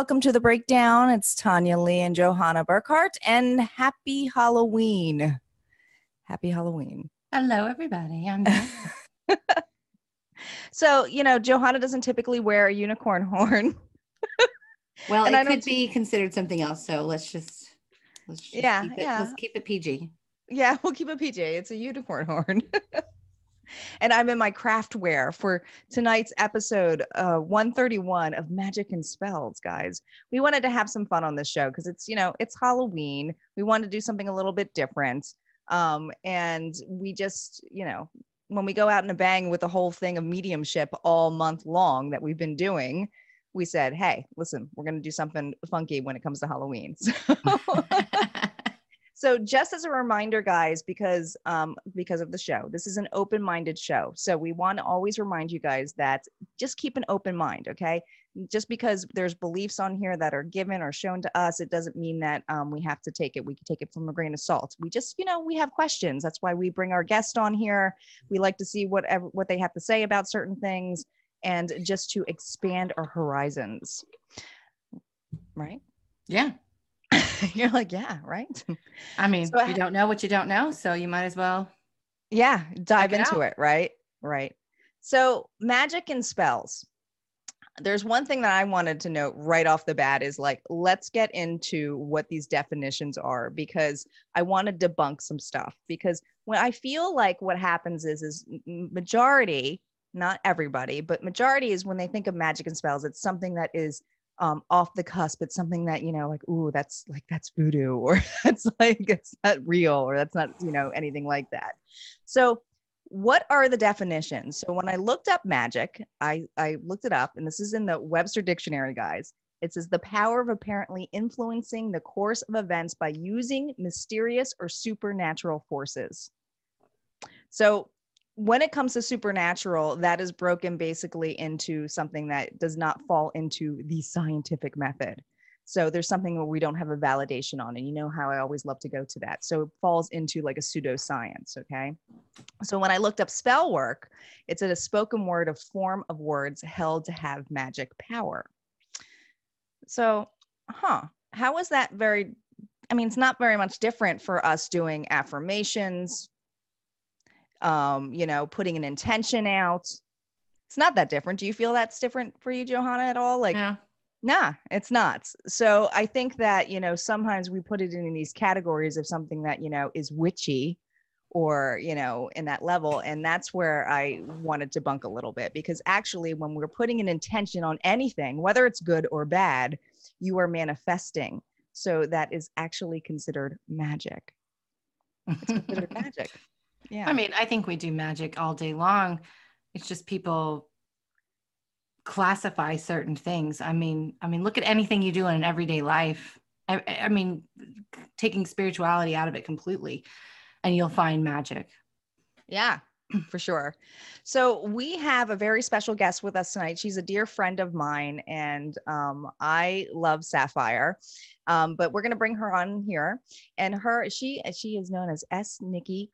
Welcome to the breakdown. It's Tanya Lea and Johanna Burkhardt, and happy Halloween. Happy Halloween. Hello, everybody. I'm so, you know, Johanna doesn't typically wear a unicorn horn. well, and it I could be considered something else. So let's just, let's just yeah, keep it, yeah. let's keep it PG. Yeah, we'll keep it PG. It's a unicorn horn. And I'm in my craft wear for tonight's episode uh, 131 of Magic and Spells, guys. We wanted to have some fun on this show because it's, you know, it's Halloween. We wanted to do something a little bit different. Um, and we just, you know, when we go out in a bang with the whole thing of mediumship all month long that we've been doing, we said, hey, listen, we're going to do something funky when it comes to Halloween. So So just as a reminder, guys, because um, because of the show, this is an open-minded show. So we want to always remind you guys that just keep an open mind, okay? Just because there's beliefs on here that are given or shown to us, it doesn't mean that um, we have to take it. We can take it from a grain of salt. We just, you know, we have questions. That's why we bring our guest on here. We like to see whatever what they have to say about certain things, and just to expand our horizons. Right? Yeah. You're like, yeah, right. I mean, so you don't know what you don't know, so you might as well. Yeah, dive into it, it, right? Right. So, magic and spells. There's one thing that I wanted to note right off the bat is like, let's get into what these definitions are because I want to debunk some stuff. Because when I feel like what happens is, is majority, not everybody, but majority is when they think of magic and spells, it's something that is um, off the cusp. It's something that, you know, like, ooh, that's like, that's voodoo, or that's like, it's not real, or that's not, you know, anything like that. So, what are the definitions? So, when I looked up magic, I, I looked it up, and this is in the Webster Dictionary, guys. It says the power of apparently influencing the course of events by using mysterious or supernatural forces. So, when it comes to supernatural, that is broken basically into something that does not fall into the scientific method. So there's something where we don't have a validation on, and you know how I always love to go to that. So it falls into like a pseudoscience. Okay. So when I looked up spell work, it's a spoken word, a form of words held to have magic power. So, huh, how is that very? I mean, it's not very much different for us doing affirmations, um, you know, putting an intention out. It's not that different. Do you feel that's different for you, Johanna, at all? Like, yeah. nah, it's not. So I think that, you know, sometimes we put it in these categories of something that, you know, is witchy or, you know, in that level. And that's where I wanted to bunk a little bit because actually, when we're putting an intention on anything, whether it's good or bad, you are manifesting. So that is actually considered magic. It's considered magic. Yeah. I mean, I think we do magic all day long. It's just people classify certain things. I mean, I mean, look at anything you do in an everyday life. I, I mean, taking spirituality out of it completely, and you'll find magic. Yeah, for sure. So we have a very special guest with us tonight. She's a dear friend of mine, and um, I love Sapphire. Um, but we're going to bring her on here, and her she she is known as S. Nikki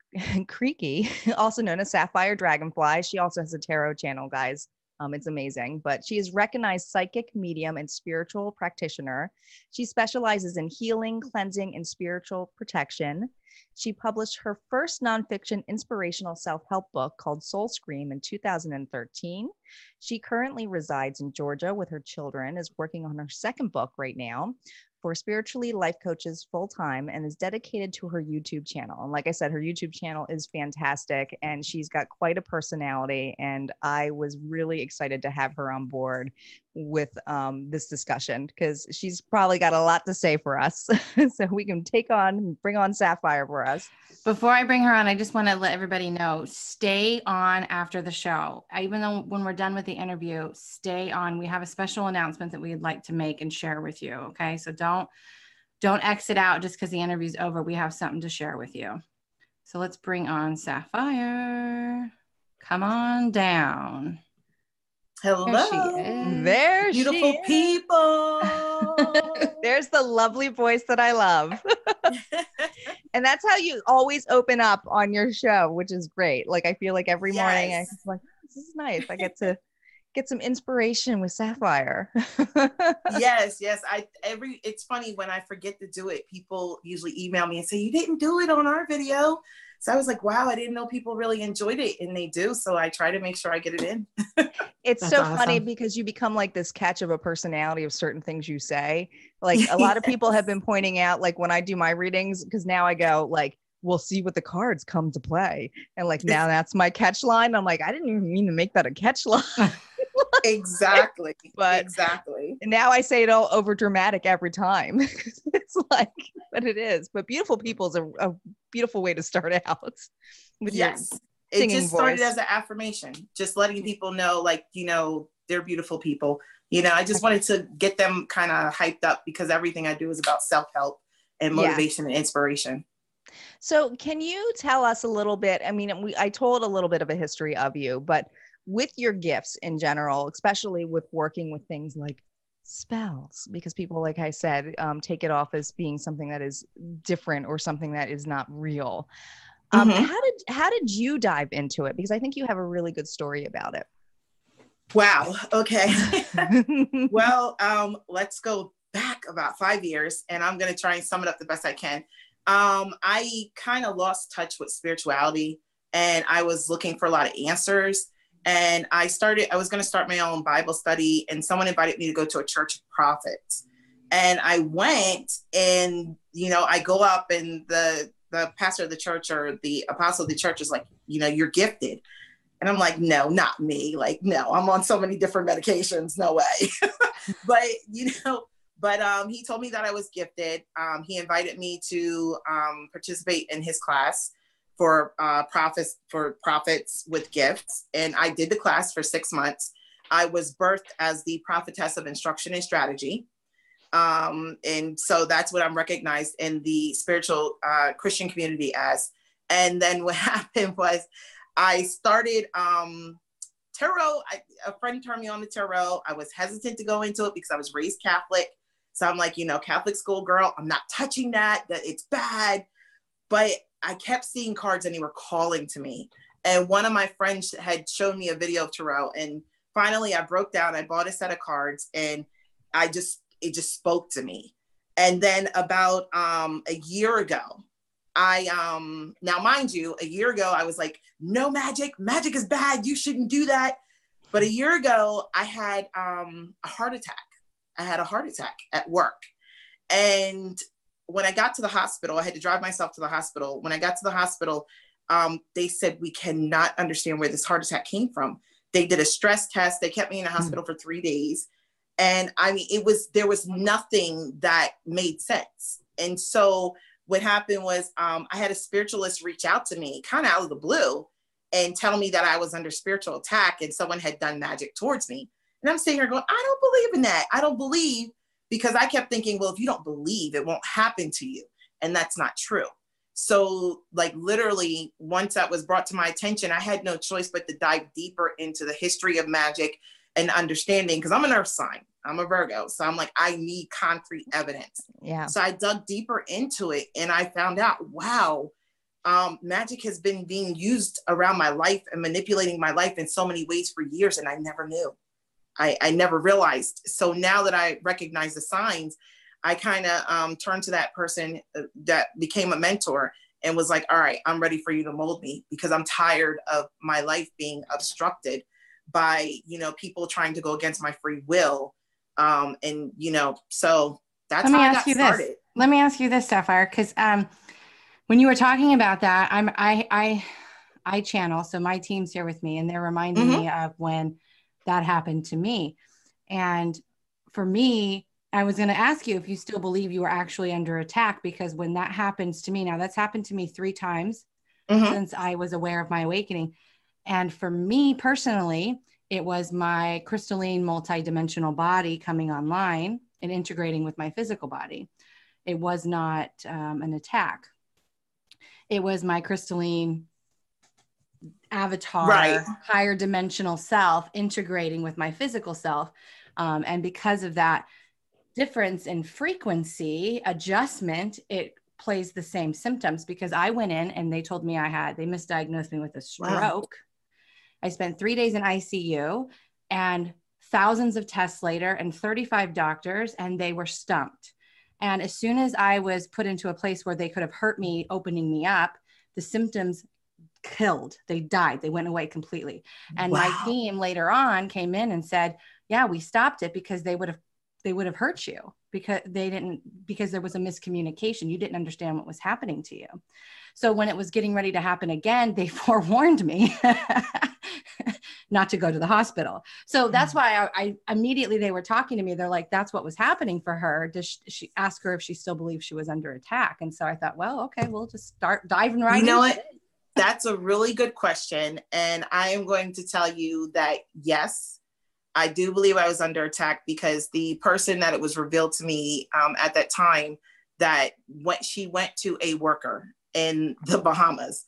Creque, also known as Sapphire Dragonfly. She also has a tarot channel, guys. Um, it's amazing, but she is recognized psychic medium and spiritual practitioner. She specializes in healing, cleansing, and spiritual protection. She published her first nonfiction inspirational self help book called Soul Scream in 2013. She currently resides in Georgia with her children, is working on her second book right now for spiritually life coaches full time and is dedicated to her YouTube channel. And like I said, her YouTube channel is fantastic and she's got quite a personality. And I was really excited to have her on board with um, this discussion because she's probably got a lot to say for us. so we can take on, bring on Sapphire for us. Before I bring her on, I just want to let everybody know stay on after the show. Even though when we're done with the interview, stay on. We have a special announcement that we'd like to make and share with you. Okay. So don't don't exit out just because the interview's over. We have something to share with you. So let's bring on Sapphire. Come on down. Hello. There she is. There Beautiful she people. There's the lovely voice that I love. and that's how you always open up on your show, which is great. Like I feel like every yes. morning I am like, oh, this is nice. I get to get some inspiration with Sapphire. yes, yes. I every it's funny when I forget to do it, people usually email me and say, You didn't do it on our video. So I was like, wow, I didn't know people really enjoyed it and they do. So I try to make sure I get it in. it's That's so awesome. funny because you become like this catch of a personality of certain things you say. Like a lot yes. of people have been pointing out, like when I do my readings, because now I go like, we'll see what the cards come to play. And like now that's my catch line. I'm like, I didn't even mean to make that a catch line. Exactly. But exactly. Now I say it all over dramatic every time. it's like, but it is. But beautiful people is a, a beautiful way to start out with yes. It just started voice. as an affirmation, just letting people know, like, you know, they're beautiful people. You know, I just wanted to get them kind of hyped up because everything I do is about self help and motivation yeah. and inspiration. So, can you tell us a little bit? I mean, we I told a little bit of a history of you, but with your gifts in general, especially with working with things like spells, because people, like I said, um, take it off as being something that is different or something that is not real. Um, mm-hmm. How did how did you dive into it? Because I think you have a really good story about it. Wow. Okay. well, um, let's go back about five years, and I'm going to try and sum it up the best I can. Um, I kind of lost touch with spirituality, and I was looking for a lot of answers and I started, I was going to start my own Bible study, and someone invited me to go to a church of prophets. And I went, and you know, I go up, and the the pastor of the church or the apostle of the church is like, you know, you're gifted. And I'm like, no, not me. Like, no, I'm on so many different medications. No way. but you know, but um, he told me that I was gifted. Um, he invited me to um, participate in his class for uh, prophets for prophets with gifts, and I did the class for six months. I was birthed as the prophetess of instruction and strategy. Um, and so that's what I'm recognized in the spiritual uh, Christian community as. And then what happened was I started um, tarot. I, a friend turned me on to tarot. I was hesitant to go into it because I was raised Catholic. So I'm like, you know, Catholic school girl, I'm not touching that, that it's bad. But I kept seeing cards and they were calling to me. And one of my friends had shown me a video of tarot. And finally, I broke down. I bought a set of cards and I just, it just spoke to me. And then about um, a year ago, I, um, now mind you, a year ago, I was like, no magic, magic is bad. You shouldn't do that. But a year ago, I had um, a heart attack. I had a heart attack at work. And when I got to the hospital, I had to drive myself to the hospital. When I got to the hospital, um, they said, We cannot understand where this heart attack came from. They did a stress test. They kept me in the hmm. hospital mm. for three days. And I mean, it was, there was nothing that made sense. And so what happened was um, I had a spiritualist reach out to me kind of out of the blue and tell me that I was under spiritual attack and someone had done magic towards me. And I'm sitting here going, I don't believe in that. I don't believe because I kept thinking, well, if you don't believe, it won't happen to you. And that's not true. So, like, literally, once that was brought to my attention, I had no choice but to dive deeper into the history of magic and understanding because I'm an earth sign, I'm a Virgo. So, I'm like, I need concrete evidence. Yeah. So, I dug deeper into it and I found out, wow, um, magic has been being used around my life and manipulating my life in so many ways for years, and I never knew. I, I never realized. So now that I recognize the signs, I kind of um, turned to that person uh, that became a mentor and was like, all right, I'm ready for you to mold me because I'm tired of my life being obstructed by, you know, people trying to go against my free will. Um, and, you know, so that's Let me ask you started. This. Let me ask you this, Sapphire, because um, when you were talking about that, I'm, I, I, I channel. So my team's here with me and they're reminding mm-hmm. me of when that happened to me. And for me, I was going to ask you if you still believe you were actually under attack because when that happens to me, now that's happened to me three times mm-hmm. since I was aware of my awakening. And for me personally, it was my crystalline multidimensional body coming online and integrating with my physical body. It was not um, an attack. It was my crystalline avatar, right. higher dimensional self integrating with my physical self. Um, and because of that difference in frequency adjustment, it plays the same symptoms because I went in and they told me I had, they misdiagnosed me with a stroke. Wow. I spent three days in ICU. and thousands of tests later and 35 doctors and they were stumped and as soon as i was put into a place where they could have hurt me opening me up the symptoms killed. They died. They went away completely. And wow. my team later on came in and said yeah we stopped it because they would have they would have hurt you because they didn't because there was a miscommunication. You didn't understand what was happening to you. So when it was getting ready to happen again they forewarned me not to go to the hospital. So that's mm. why I, I, immediately they were talking to me. They're like that's what was happening for her. Does she, she ask her if she still believes she was under attack. And so i thought well okay we'll just start diving right you know what that's a really good question and i am going to tell you that yes I do believe I was under attack because the person that it was revealed to me um, at that time that went she went to a worker in the Bahamas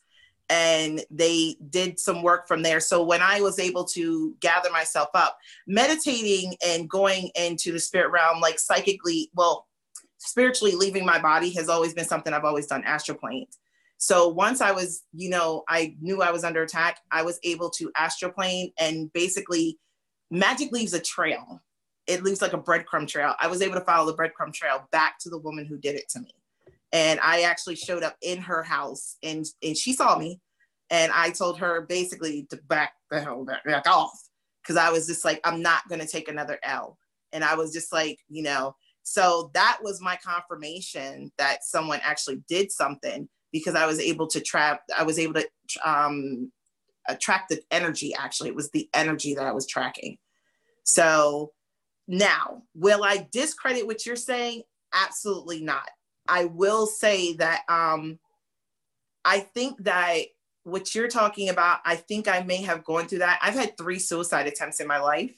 and they did some work from there. So when I was able to gather myself up, meditating and going into the spirit realm, like psychically, well, spiritually leaving my body has always been something I've always done astroplane. So once I was, you know, I knew I was under attack, I was able to astroplane and basically magic leaves a trail. It leaves like a breadcrumb trail. I was able to follow the breadcrumb trail back to the woman who did it to me. And I actually showed up in her house and, and she saw me. And I told her basically to back the hell back, back off. Cause I was just like, I'm not going to take another L. And I was just like, you know, so that was my confirmation that someone actually did something because I was able to trap, I was able to um, attract the energy actually. It was the energy that i was tracking. So now will i discredit what you're saying? Absolutely not. I will say that um i think that what you're talking about i think i may have gone through that. I've had three suicide attempts in my life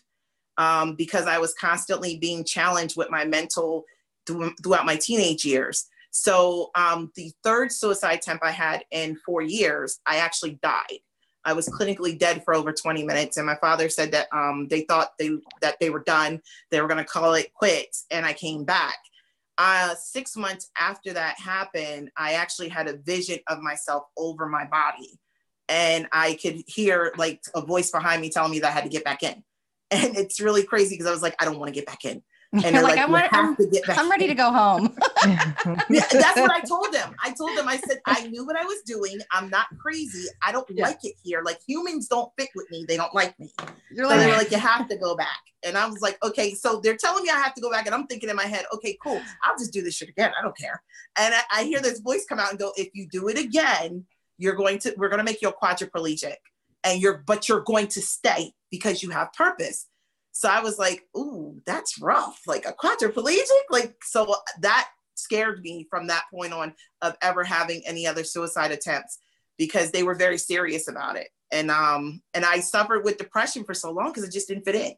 um, because i was constantly being challenged with my mental th- throughout my teenage years so um, the third suicide attempt i had in four years i actually died I was clinically dead for over 20 minutes, and my father said that um, they thought they that they were done. They were going to call it quits, and I came back. Uh, six months after that happened, I actually had a vision of myself over my body, and I could hear like a voice behind me telling me that I had to get back in. And it's really crazy because I was like, I don't want to get back in. And like, like, I want, I'm, I'm ready to go home. yeah, that's what I told them. I told them, I said, I knew what I was doing. I'm not crazy. I don't yeah. like it here. Like humans don't fit with me. They don't like me. You're like, so they were like, you have to go back. And I was like, okay, so they're telling me I have to go back. And I'm thinking in my head, okay, cool. I'll just do this shit again. I don't care. And I, I hear this voice come out and go, if you do it again, you're going to, we're going to make you a quadriplegic and you're, but you're going to stay because you have purpose. So I was like, ooh, that's rough. Like a quadriplegic. Like, so that scared me from that point on of ever having any other suicide attempts because they were very serious about it. And um, and I suffered with depression for so long because it just didn't fit in.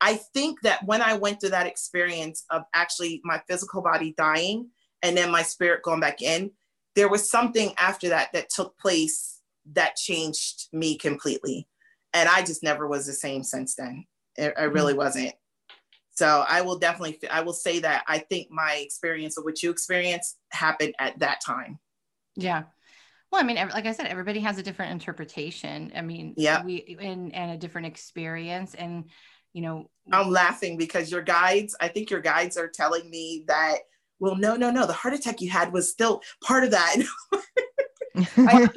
I think that when I went through that experience of actually my physical body dying and then my spirit going back in, there was something after that that took place that changed me completely. And I just never was the same since then. It really mm-hmm. wasn't. So I will definitely, I will say that I think my experience of what you experienced happened at that time. Yeah. Well, I mean, like I said, everybody has a different interpretation. I mean, yeah, we and and a different experience, and you know, I'm laughing because your guides. I think your guides are telling me that. Well, no, no, no. The heart attack you had was still part of that. I,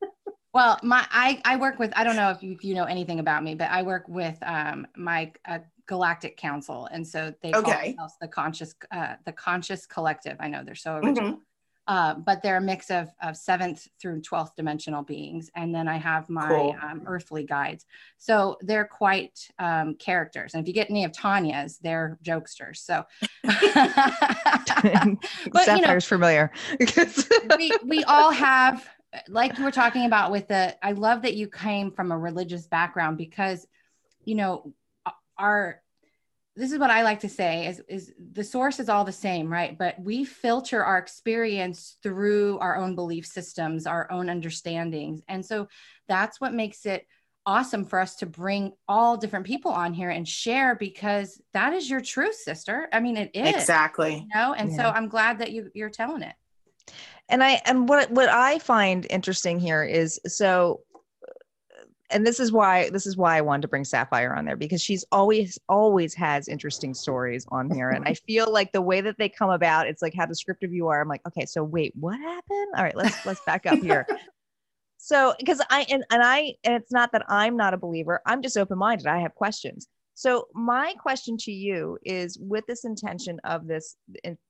well, my I I work with I don't know if you, if you know anything about me, but I work with um my uh, Galactic Council, and so they call okay. themselves the Conscious uh, the Conscious Collective. I know they're so original. Mm-hmm. Uh, but they're a mix of, of seventh through 12th dimensional beings. And then I have my cool. um, earthly guides. So they're quite um, characters. And if you get any of Tanya's, they're jokesters. So, but Sapphire's you know, familiar. we, we all have like you were talking about with the i love that you came from a religious background because you know our this is what i like to say is, is the source is all the same right? But we filter our experience through our own belief systems our own understandings. And so that's what makes it awesome for us to bring all different people on here and share because that is your truth sister. I mean it is exactly. you know? And yeah. so i'm glad that you you're telling it. And i and what what i find interesting here is so and this is why this is why I wanted to bring Sapphire on there because she's always always has interesting stories on here, and I feel like the way that they come about, it's like how descriptive you are. I'm like, okay, so wait, what happened? All right, let's let's back up here. so because I and, and I and it's not that I'm not a believer, I'm just open minded. I have questions. So my question to you is with this intention of this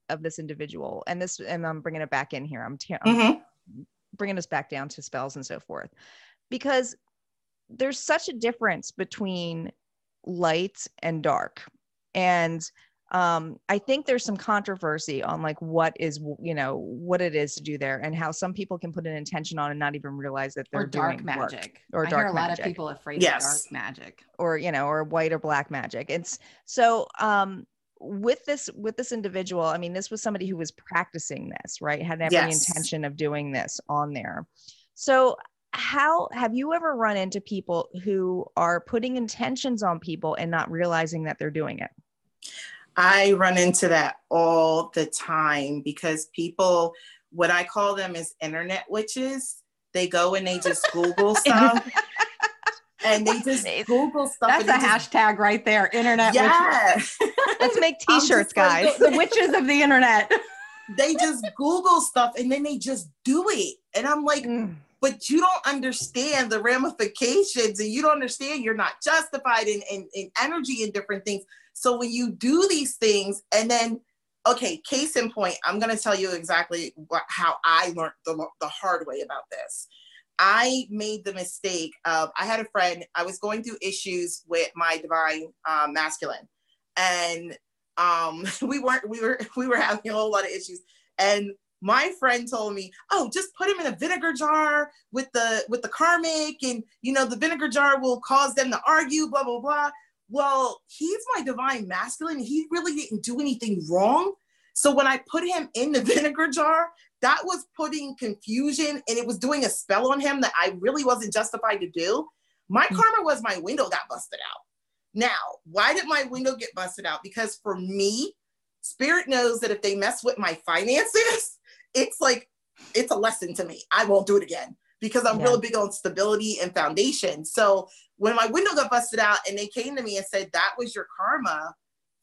of this individual and this and I'm bringing it back in here. I'm, t- I'm mm-hmm. bringing us back down to spells and so forth because there's such a difference between light and dark and um, I think there's some controversy on like what is you know what it is to do there and how some people can put an intention on and not even realize that they're or dark magic or I dark hear a magic. lot of people afraid yes. of dark magic or you know or white or black magic. It's so um, with this with this individual. I mean, this was somebody who was practicing this, right? Had every yes. intention of doing this on there. So how have you ever run into people who are putting intentions on people and not realizing that they're doing it? I run into that all the time because people, what I call them is internet witches. They go and they just Google stuff. and they just Google stuff. That's a just, hashtag right there. Internet yeah. witches. Let's make t-shirts, guys. the witches of the internet. they just Google stuff and then they just do it. And I'm like, mm. But you don't understand the ramifications and you don't understand you're not justified in, in, in energy and different things. So when you do these things, and then, okay, case in point, I'm going to tell you exactly what, how I learned the, the hard way about this. I made the mistake of, I had a friend, I was going through issues with my divine uh, masculine. And um, we weren't, we were, we were having a whole lot of issues. And my friend told me, "Oh, just put him in a vinegar jar with the with the karmic, and you know the vinegar jar will cause them to argue." Blah blah blah well, he's my divine masculine. He really didn't do anything wrong. So when I put him in the vinegar jar, that was putting confusion and it was doing a spell on him that I really wasn't justified to do. My mm-hmm. karma was my window got busted out. Now, why did my window get busted out? Because for me, spirit knows that if they mess with my finances, it's like it's a lesson to me. I won't do it again because I'm yeah. really big on stability and foundation. So when my window got busted out and they came to me and said that was your karma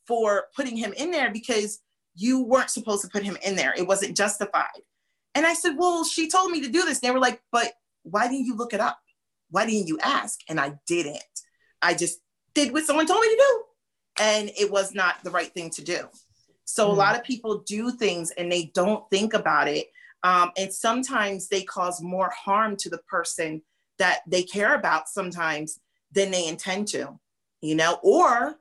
for putting him in there because you weren't supposed to put him in there. It wasn't justified. And I said, Well, she told me to do this. And they were like, But why didn't you look it up? Why didn't you ask? And I didn't. I just did what someone told me to do. And it was not the right thing to do. So mm. a lot of people do things and they don't think about it. Um, and sometimes they cause more harm to the person that they care about sometimes than they intend to, you know, or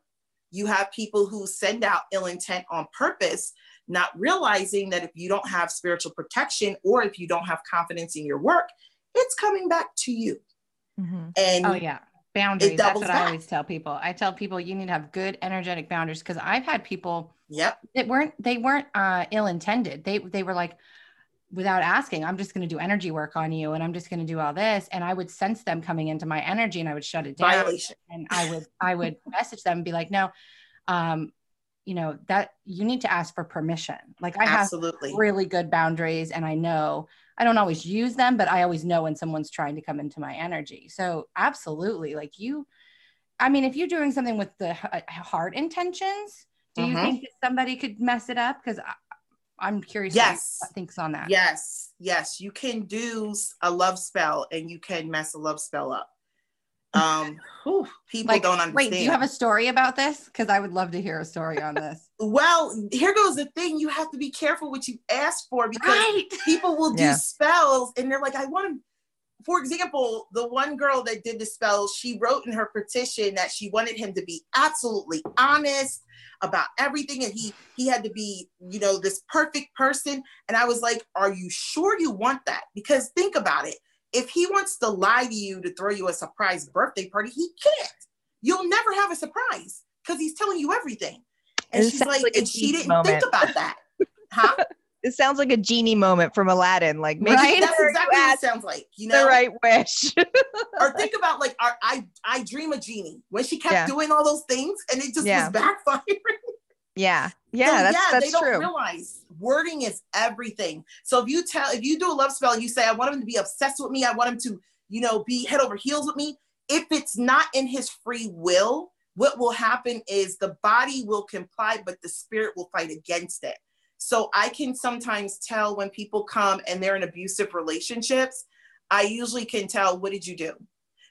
you have people who send out ill intent on purpose, not realizing that if you don't have spiritual protection or if you don't have confidence in your work, it's coming back to you. Mm-hmm. And oh, yeah. Boundaries. That's what back. I always tell people. I tell people you need to have good energetic boundaries because I've had people yep. that weren't they weren't uh, ill intended. They they were like, without asking, I'm just going to do energy work on you and I'm just going to do all this. And I would sense them coming into my energy and I would shut it down. Violation. And I would, I would message them and be like, no, um, you know, that you need to ask for permission. Like I Absolutely. have really good boundaries and I know I don't always use them, but I always know when someone's trying to come into my energy. So absolutely. Like you, I mean, if you're doing something with the heart intentions, do you mm-hmm. think that somebody could mess it up? Because I'm curious. Yes. thinks on that. Yes. Yes. You can do a love spell and you can mess a love spell up. Um, whew, people like, don't understand. Wait, do you have a story about this? Because I would love to hear a story on this. well, here goes the thing: you have to be careful what you ask for because right. people will do yeah. spells and they're like, "I want to." For example, the one girl that did the spell, she wrote in her petition that she wanted him to be absolutely honest, about everything and he he had to be you know this perfect person. And i was like are you sure you want that? Because think about it. If he wants to lie to you to throw you a surprise birthday party he can't. You'll never have a surprise because he's telling you everything. And she's like, like and she didn't moment. think about that. Huh it sounds like a genie moment from Aladdin. Like maybe right? that's exactly what it sounds like. You know, the right wish. or think about like our, I I Dream of Jeannie when she kept yeah. doing all those things and it just yeah. was backfiring. Yeah, yeah, so, that's, yeah. That's they don't realize wording is everything. So if you tell if you do a love spell and you say I want him to be obsessed with me, I want him to you know be head over heels with me. if it's not in his free will, what will happen is the body will comply, but the spirit will fight against it. So I can sometimes tell when people come and they're in abusive relationships, I usually can tell, what did you do?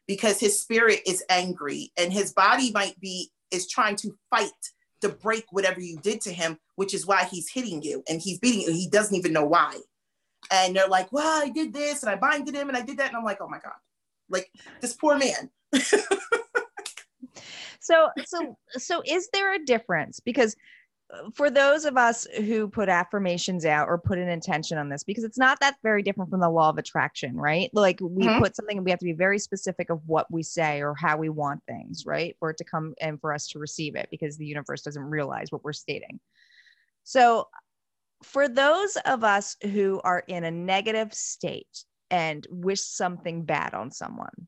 Because his spirit is angry and his body might be, is trying to fight to break whatever you did to him, which is why he's hitting you and he's beating you. He doesn't even know why. And they're like, well, I did this and I binded him and I did that. And I'm like, oh my God, like this poor man. so, so, so is there a difference? Because for those of us who put affirmations out or put an intention on this because it's not that very different from the law of attraction right? Like we mm-hmm. put something and we have to be very specific of what we say or how we want things right? For it to come and for us to receive it because the universe doesn't realize what we're stating. So for those of us who are in a negative state and wish something bad on someone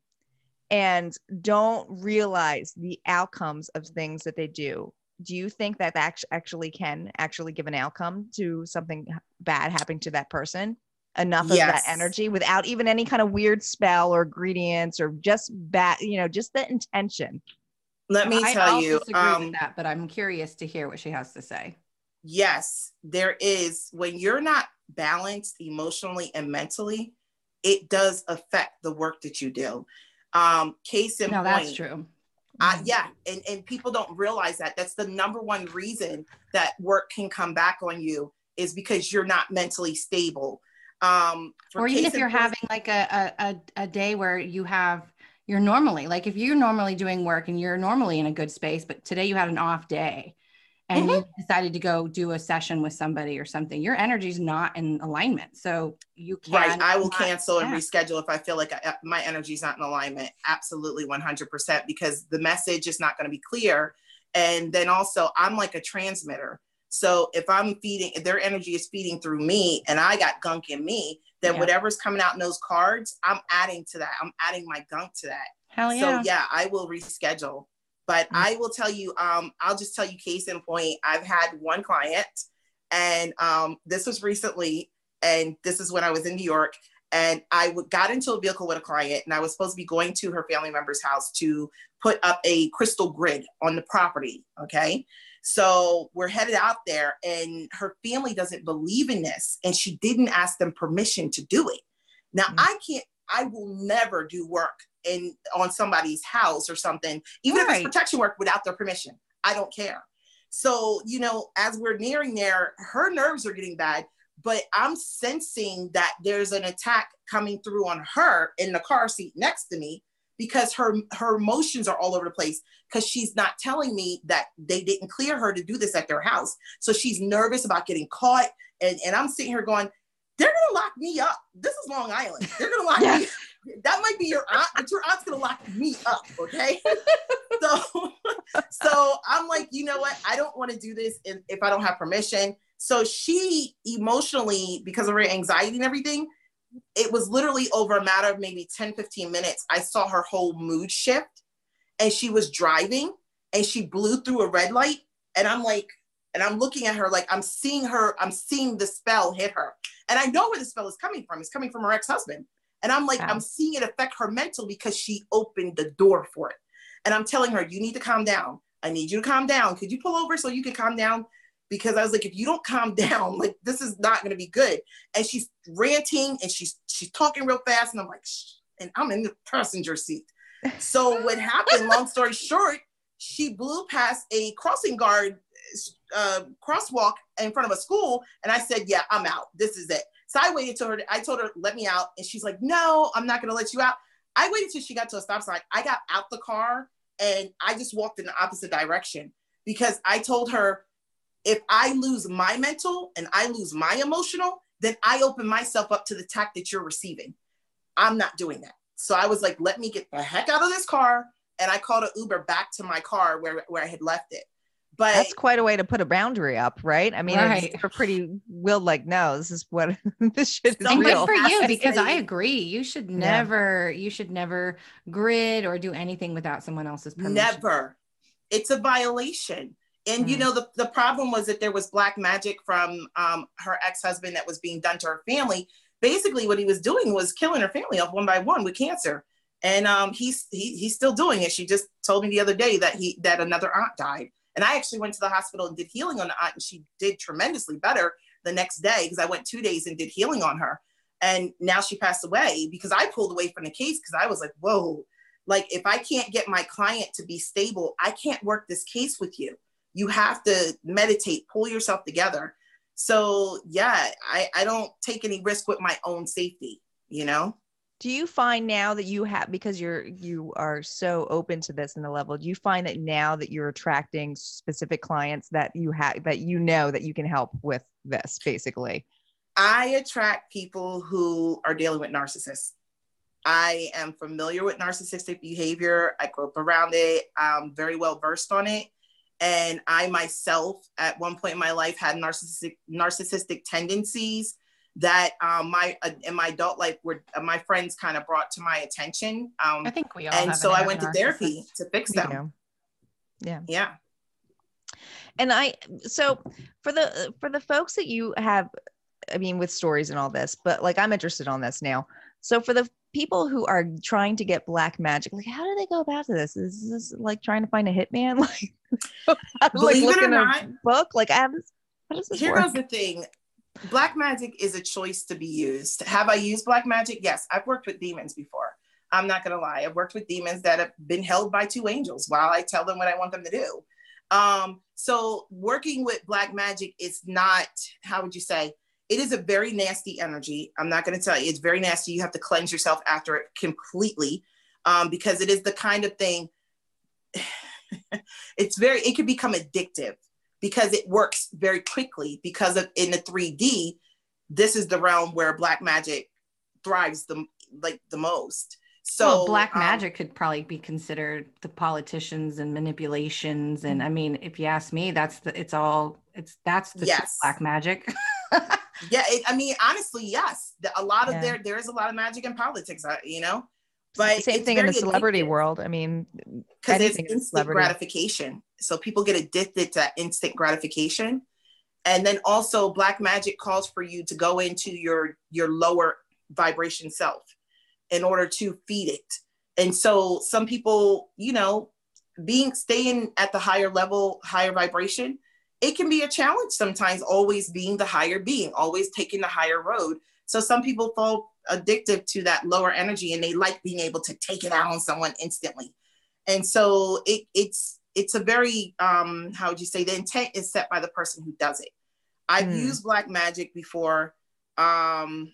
and don't realize the outcomes of things that they do do you think that that actually can actually give an outcome to something bad happening to that person? Enough of that energy without even any kind of weird spell or ingredients or just bad you know just the intention? Let me tell you um, that but i'm curious to hear what she has to say. Yes there is when you're not balanced emotionally and mentally it does affect the work that you do. Um case in no, point that's true uh, yeah, and, and people don't realize that. That's the number one reason that work can come back on you is because you're not mentally stable. Um, or even if you're point, having like a, a, a day where you have, you're normally, like if you're normally doing work and you're normally in a good space, but today you had an off day, and mm-hmm. you decided to go do a session with somebody or something, your energy is not in alignment. So you can right. I will cancel and reschedule if I feel like I, my energy is not in alignment. Absolutely, one hundred percent, because the message is not going to be clear. And then also, I'm like a transmitter. So if I'm feeding, if their energy is feeding through me, and I got gunk in me, then yeah. whatever's coming out in those cards, I'm adding to that. I'm adding my gunk to that. Hell yeah. So yeah, I will reschedule but mm-hmm. I will tell you, um, I'll just tell you case in point. I've had one client, and um, this was recently, and this is when I was in New York, and I w- got into a vehicle with a client, and I was supposed to be going to her family member's house to put up a crystal grid on the property. Okay. So we're headed out there, and her family doesn't believe in this, and she didn't ask them permission to do it. Now, mm-hmm. I can't, I will never do work in on somebody's house or something, even right. if it's protection work without their permission. I don't care. So, you know, as we're nearing there, her nerves are getting bad, but I'm sensing that there's an attack coming through on her in the car seat next to me because her her emotions are all over the place because she's not telling me that they didn't clear her to do this at their house. So she's nervous about getting caught. And, and I'm sitting here going, they're gonna lock me up. This is Long Island. They're gonna lock yeah. me that might be your aunt, but your aunt's gonna lock me up, okay? so, so I'm like, you know what? I don't want to do this if, if I don't have permission. So she emotionally, because of her anxiety and everything, it was literally over a matter of maybe 10, 15 minutes. I saw her whole mood shift and she was driving and she blew through a red light. And I'm like, and I'm looking at her like I'm seeing her, I'm seeing the spell hit her. And I know where the spell is coming from. It's coming from her ex-husband. And I'm like, I'm seeing it affect her mental because she opened the door for it. And I'm telling her, you need to calm down. I need you to calm down. Could you pull over so you can calm down? Because I was like, if you don't calm down, like this is not going to be good. And she's ranting and she's she's talking real fast, and I'm like, Shh. and I'm in the passenger seat. So what happened? long story short, she blew past a crossing guard uh, crosswalk in front of a school, and I said, yeah, I'm out. This is it. So I waited till her, I told her, let me out. And she's like, no, I'm not to let you out. I waited till she got to a stop sign. I got out the car and I just walked in the opposite direction because I told her, if I lose my mental and I lose my emotional, then I open myself up to the attack that you're receiving. I'm not doing that. So I was like, let me get the heck out of this car. And I called an Uber back to my car where, where I had left it. But that's quite a way to put a boundary up, right? I mean, right. are pretty will like, no, this is what this shit is. And real. good for you because I agree. You should never, yeah. you should never grid or do anything without someone else's permission. Never. It's a violation. And mm. you know, the, the problem was that there was black magic from um, her ex-husband that was being done to her family. Basically, what he was doing was killing her family off one by one with cancer. and um, he's he, he's still doing it. She just told me the other day that he that another aunt died, and I actually went to the hospital and did healing on the aunt, and she did tremendously better the next day because I went two days and did healing on her, and now she passed away because I pulled away from the case because I was like, whoa, like if I can't get my client to be stable, I can't work this case with you. You have to meditate, pull yourself together. So yeah, I I don't take any risk with my own safety, you know do you find now that you have because you're you are so open to this in the level do you find that now that you're attracting specific clients that you have that you know that you can help with this basically? I attract people who are dealing with narcissists. I am familiar with narcissistic behavior. I grew up around it. I'm very well versed on it. And i myself at one point in my life had narcissistic narcissistic tendencies that um, my uh, in my adult life were uh, my friends kind of brought to my attention. Um, I think we all. And so I went to therapy to fix them. Yeah. Yeah. And I so for the for the folks that you have, I mean, with stories and all this, but like I'm interested on this now. So for the people who are trying to get black magic, like how do they go about this? Is this like trying to find a hitman? Like, like looking a book? Like I have how does this Here work? goes the thing black magic is a choice to be used. Have I used black magic? Yes, I've worked with demons before. I'm not gonna lie. I've worked with demons that have been held by two angels while I tell them what I want them to do. Um, so working with black magic is not, how would you say? It is a very nasty energy. I'm not gonna tell you, it's very nasty. You have to cleanse yourself after it completely um, because it is the kind of thing, it's very, it could become addictive because it works very quickly because of in the 3D, this is the realm where black magic thrives the like the most. So well, black um, magic could probably be considered the politicians and manipulations. And I mean, if you ask me, that's the it's all it's that's the yes. black magic. yeah, it, I mean, honestly, yes. The, a lot of yeah. there there is a lot of magic in politics. You know, but same thing in the celebrity addictive. world. I mean, because it's instant gratification. So people get addicted to instant gratification. And then also black magic calls for you to go into your your lower vibration self in order to feed it. And so some people, you know, being staying at the higher level, higher vibration, it can be a challenge sometimes always being the higher being, always taking the higher road. So some people fall addictive to that lower energy and they like being able to take it out on someone instantly. And so it, it's it's a very um, how would you say the intent is set by the person who does it. I've mm. used black magic before um,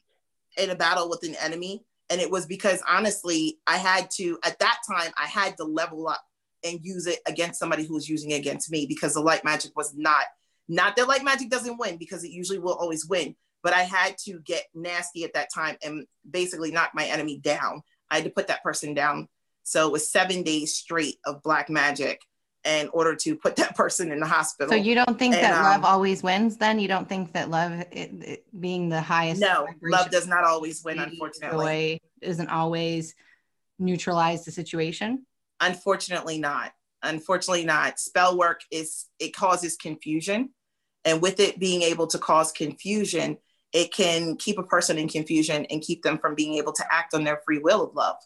in a battle with an enemy, and it was because honestly, I had to at that time I had to level up and use it against somebody who was using it against me because the light magic was not not that light magic doesn't win because it usually will always win, but I had to get nasty at that time and basically knock my enemy down. I had to put that person down. So it was seven days straight of black magic in order to put that person in the hospital. So you don't think and, that um, love always wins then? You don't think that love it, it being the highest No, love does not always win unfortunately. Joy isn't always neutralize the situation? Unfortunately not. Unfortunately not. Spell work is it causes confusion and with it being able to cause confusion, it can keep a person in confusion and keep them from being able to act on their free will of love.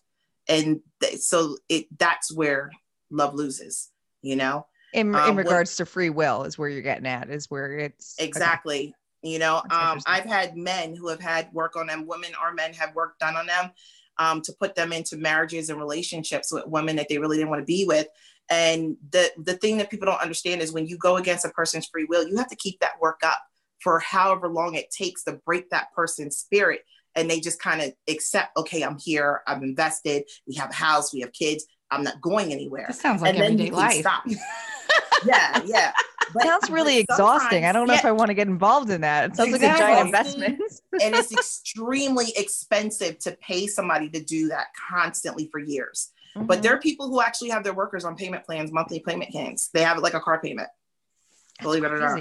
And th- so it that's where love loses, you know. In, in um, regards to free will is where you're getting at, is where it's exactly. Okay. You know, um, I've had men who have had work on them, women or men have work done on them um, to put them into marriages and relationships with women that they really didn't want to be with. And the the thing that people don't understand is when you go against a person's free will, you have to keep that work up for however long it takes to break that person's spirit. And they just kind of accept, okay, I'm here, I'm invested, we have a house, we have kids, I'm not going anywhere. That sounds like and everyday life. Stop. yeah, yeah. But, sounds really exhausting. I don't know yeah, if I want to get involved in that. It sounds exactly. like a giant investment. and it's extremely expensive to pay somebody to do that constantly for years. Mm-hmm. But there are people who actually have their workers on payment plans, monthly payment plans. They have it like a car payment. Believe it or not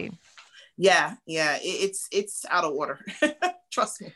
yeah yeah it, it's it's out of order trust me.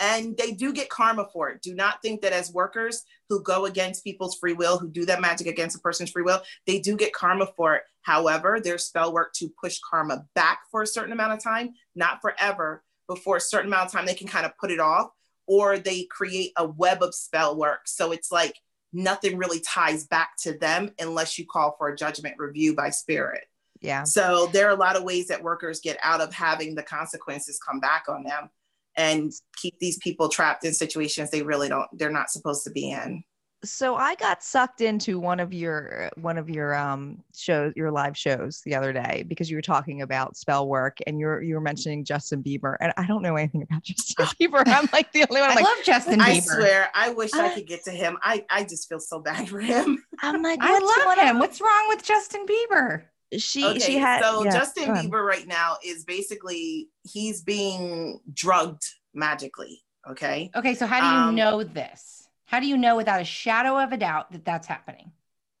And they do get karma for it. Do not think that as workers who go against people's free will who do that magic against a person's free will they do get karma for it. However there's spell work to push karma back for a certain amount of time not forever but for a certain amount of time they can kind of put it off or they create a web of spell work. So it's like nothing really ties back to them unless you call for a judgment review by spirit. Yeah. So there are a lot of ways that workers get out of having the consequences come back on them and keep these people trapped in situations they really don't they're not supposed to be in so I got sucked into one of your one of your um shows, your live shows the other day because you were talking about spell work and you're you were mentioning Justin Bieber and I don't know anything about Justin Bieber. I'm like the only one. I'm I like, love Justin Bieber. I swear, I wish I could get to him. I I just feel so bad for him. I'm like, I love him. What's wrong with Justin Bieber? She Okay, she had so yeah, Justin. Bieber right now is basically he's being drugged magically. Okay. Okay, so how do you Um, know this? How do you know without a shadow of a doubt that that's happening?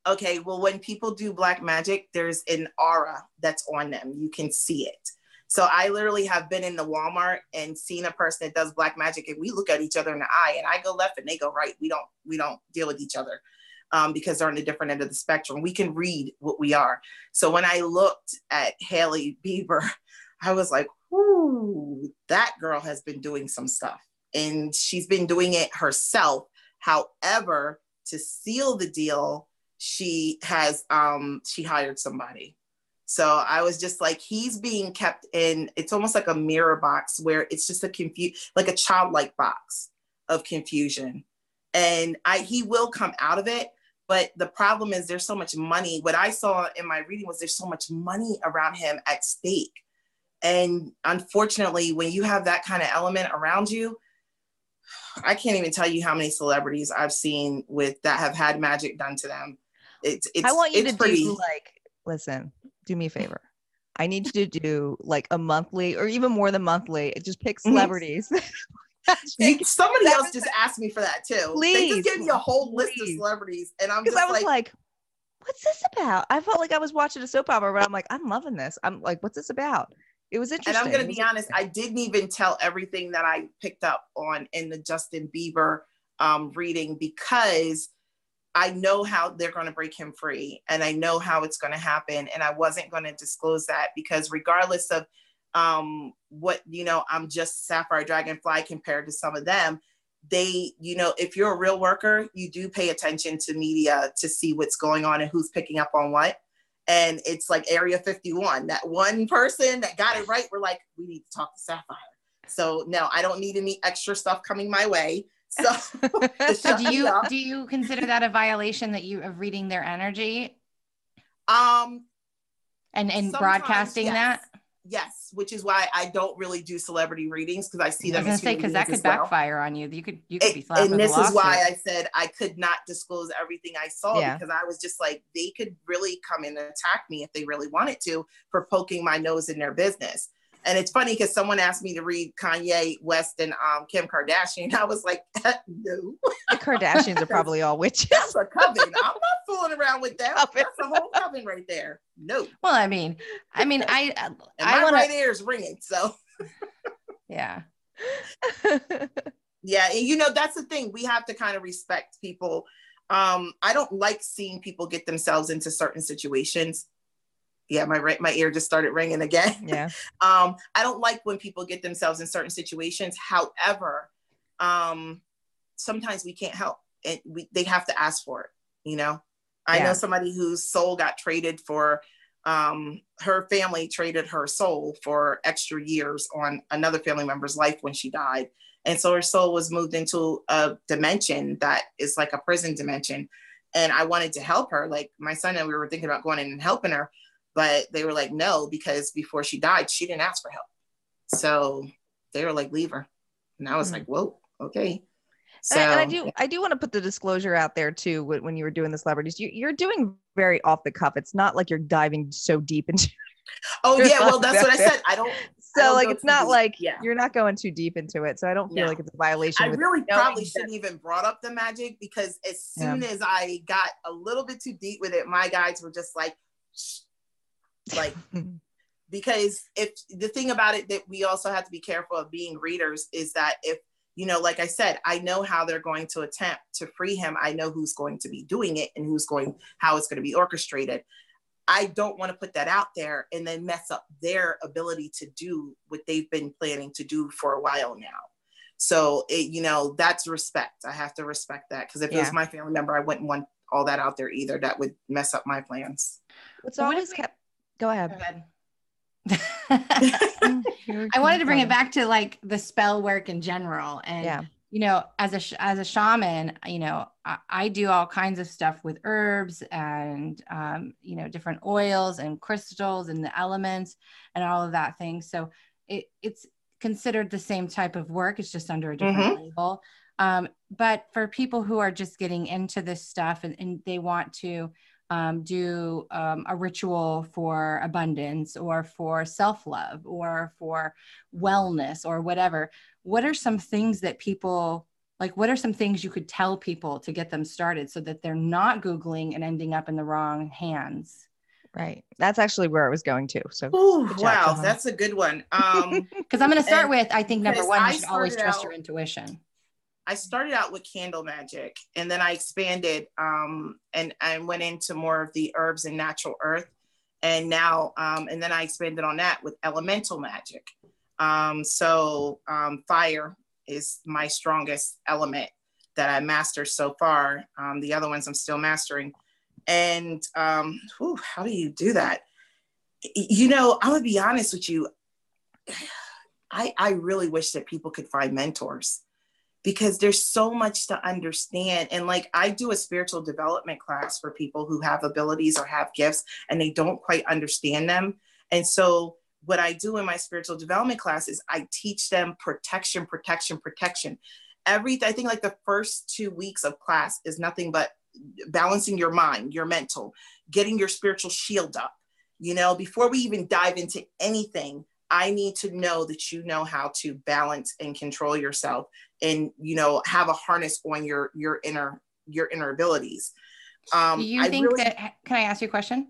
Okay. Well, when people do black magic, there's an aura that's on them. You can see it. So I literally have been in the Walmart and seen a person that does black magic, and we look at each other in the eye, and I go left and they go right. We don't we don't deal with each other um, because they're on the different end of the spectrum. We can read what we are. So when I looked at Hailey Bieber, I was like, "Ooh, that girl has been doing some stuff, and she's been doing it herself." However, to seal the deal, she has um she hired somebody. So I was just like, he's being kept in, it's almost like a mirror box where it's just a confuse, like a childlike box of confusion. And I he will come out of it. But the problem is there's so much money. What I saw in my reading was there's so much money around him at stake. And unfortunately, when you have that kind of element around you, I can't even tell you how many celebrities I've seen with that have had magic done to them. It's it's I want you to pretty, do like, listen, do me a favor. I need you to do like a monthly or even more than monthly. Just pick Mhm. celebrities. You- somebody That else just asked me for that too. they Please, just gave me a whole list of celebrities, and I'm just I was like, like, what's this about? I felt like I was watching a soap opera, but I'm like, I'm loving this. I'm like, what's this about? It was interesting. and. I'm gonna be honest, I didn't even tell everything that I picked up on in the Justin Bieber um, reading because I know how they're going to break him free, and I know how it's going to happen, and I wasn't going to disclose that because regardless of um, what you know, I'm just Sapphire Dragonfly compared to some of them. They, you know, if you're a real worker, you do pay attention to media to see what's going on and who's picking up on what. And it's like Area 51, that one person that got it right. We're like, we need to talk to Sapphire. So no, I don't need any extra stuff coming my way. So So do you up. do you consider that a violation that you of reading their energy um and and broadcasting yes. that? Yes, which is why I don't really do celebrity readings because I see them. I was gonna say because that could well. backfire on you. You could you could It- be slapped and this is why. I said I could not disclose everything I saw Yeah. because I was just like they could really come and attack me if they really wanted to for poking my nose in their business. And it's funny because someone asked me to read Kanye West and um, Kim Kardashian. I was like, no, the Kardashians are probably all witches. that's a coven. I'm not fooling around with that. Coven. That's a whole coven right there. No, Well, I mean, I mean, I and I my want right ear is ringing. So yeah. yeah and you know that's the thing we have to kind of respect people um i don't like seeing people get themselves into certain situations yeah my right my ear just started ringing again. Yeah. um i don't like when people get themselves in certain situations. However um sometimes we can't help and we they have to ask for it you know? I Yeah. know somebody whose soul got traded for um her family traded her soul for extra years on another family member's life when she died. And so her soul was moved into a dimension that is like a prison dimension. And i wanted to help her. Like my son and we were thinking about going in and helping her but they were like no because before she died she didn't ask for help so they were like leave her and i was Hmm. like whoa okay so and, I do, I do want to put the disclosure out there too. When, you were doing the celebrities, you, you're doing very off the cuff. It's not like you're diving so deep into. oh yeah well that's what i said i don't I So don't like, it's not deep. like Yeah. you're not going too deep into it. So I don't feel No. like it's a violation. I really probably shouldn't even brought up the magic because as Yeah. soon as I got a little bit too deep with it, my guides were just like, "Shh." Like mm-hmm. because if the thing about it that we also have to be careful of being readers is that if you know like i said i know how they're going to attempt to free him i know who's going to be doing it and who's going how it's going to be orchestrated i don't want to put that out there and then mess up their ability to do what they've been planning to do for a while now So it, you know, that's respect. I have to respect that because if yeah. it was my family member, I wouldn't want all that out there either. That would mess up my plans. What's always kept. Go ahead. Go ahead. I wanted to bring it back to like the spell work in general, and yeah. you know, as a as a shaman, you know, I, I do all kinds of stuff with herbs and um, you know different oils and crystals and the elements and all of that thing. So it it's considered the same type of work. It's just under a different mm-hmm. label. Um, but for people who are just getting into this stuff and, and they want to um, do um, a ritual for abundance or for self love or for wellness or whatever, what are some things that people like? What are some things you could tell people to get them started so that they're not Googling and ending up in the wrong hands? Right. That's actually where I was going to. So, Ooh, wow, that's a good one. Um, because I'm going to start with I think number one, you should always trust out, your intuition. I started out with candle magic and then I expanded um, and I went into more of the herbs and natural earth. And now, um, and then I expanded on that with elemental magic. Um, so um, fire is my strongest element that I mastered so far. Um, the other ones I'm still mastering. And um, whew, how do you do that? You know, I'm gonna be honest with you. I, I really wish that people could find mentors because there's so much to understand. And like I do a spiritual development class for people who have abilities or have gifts and they don't quite understand them. And so what I do in my spiritual development class is I teach them protection, protection, protection. Every I think like the first two weeks of class is nothing but balancing your mind, your mental, getting your spiritual shield up. You know, before we even dive into anything, I need to know that you know how to balance and control yourself and you know have a harness on your your inner your inner abilities. Um, Do you I think really, that can I ask you a question?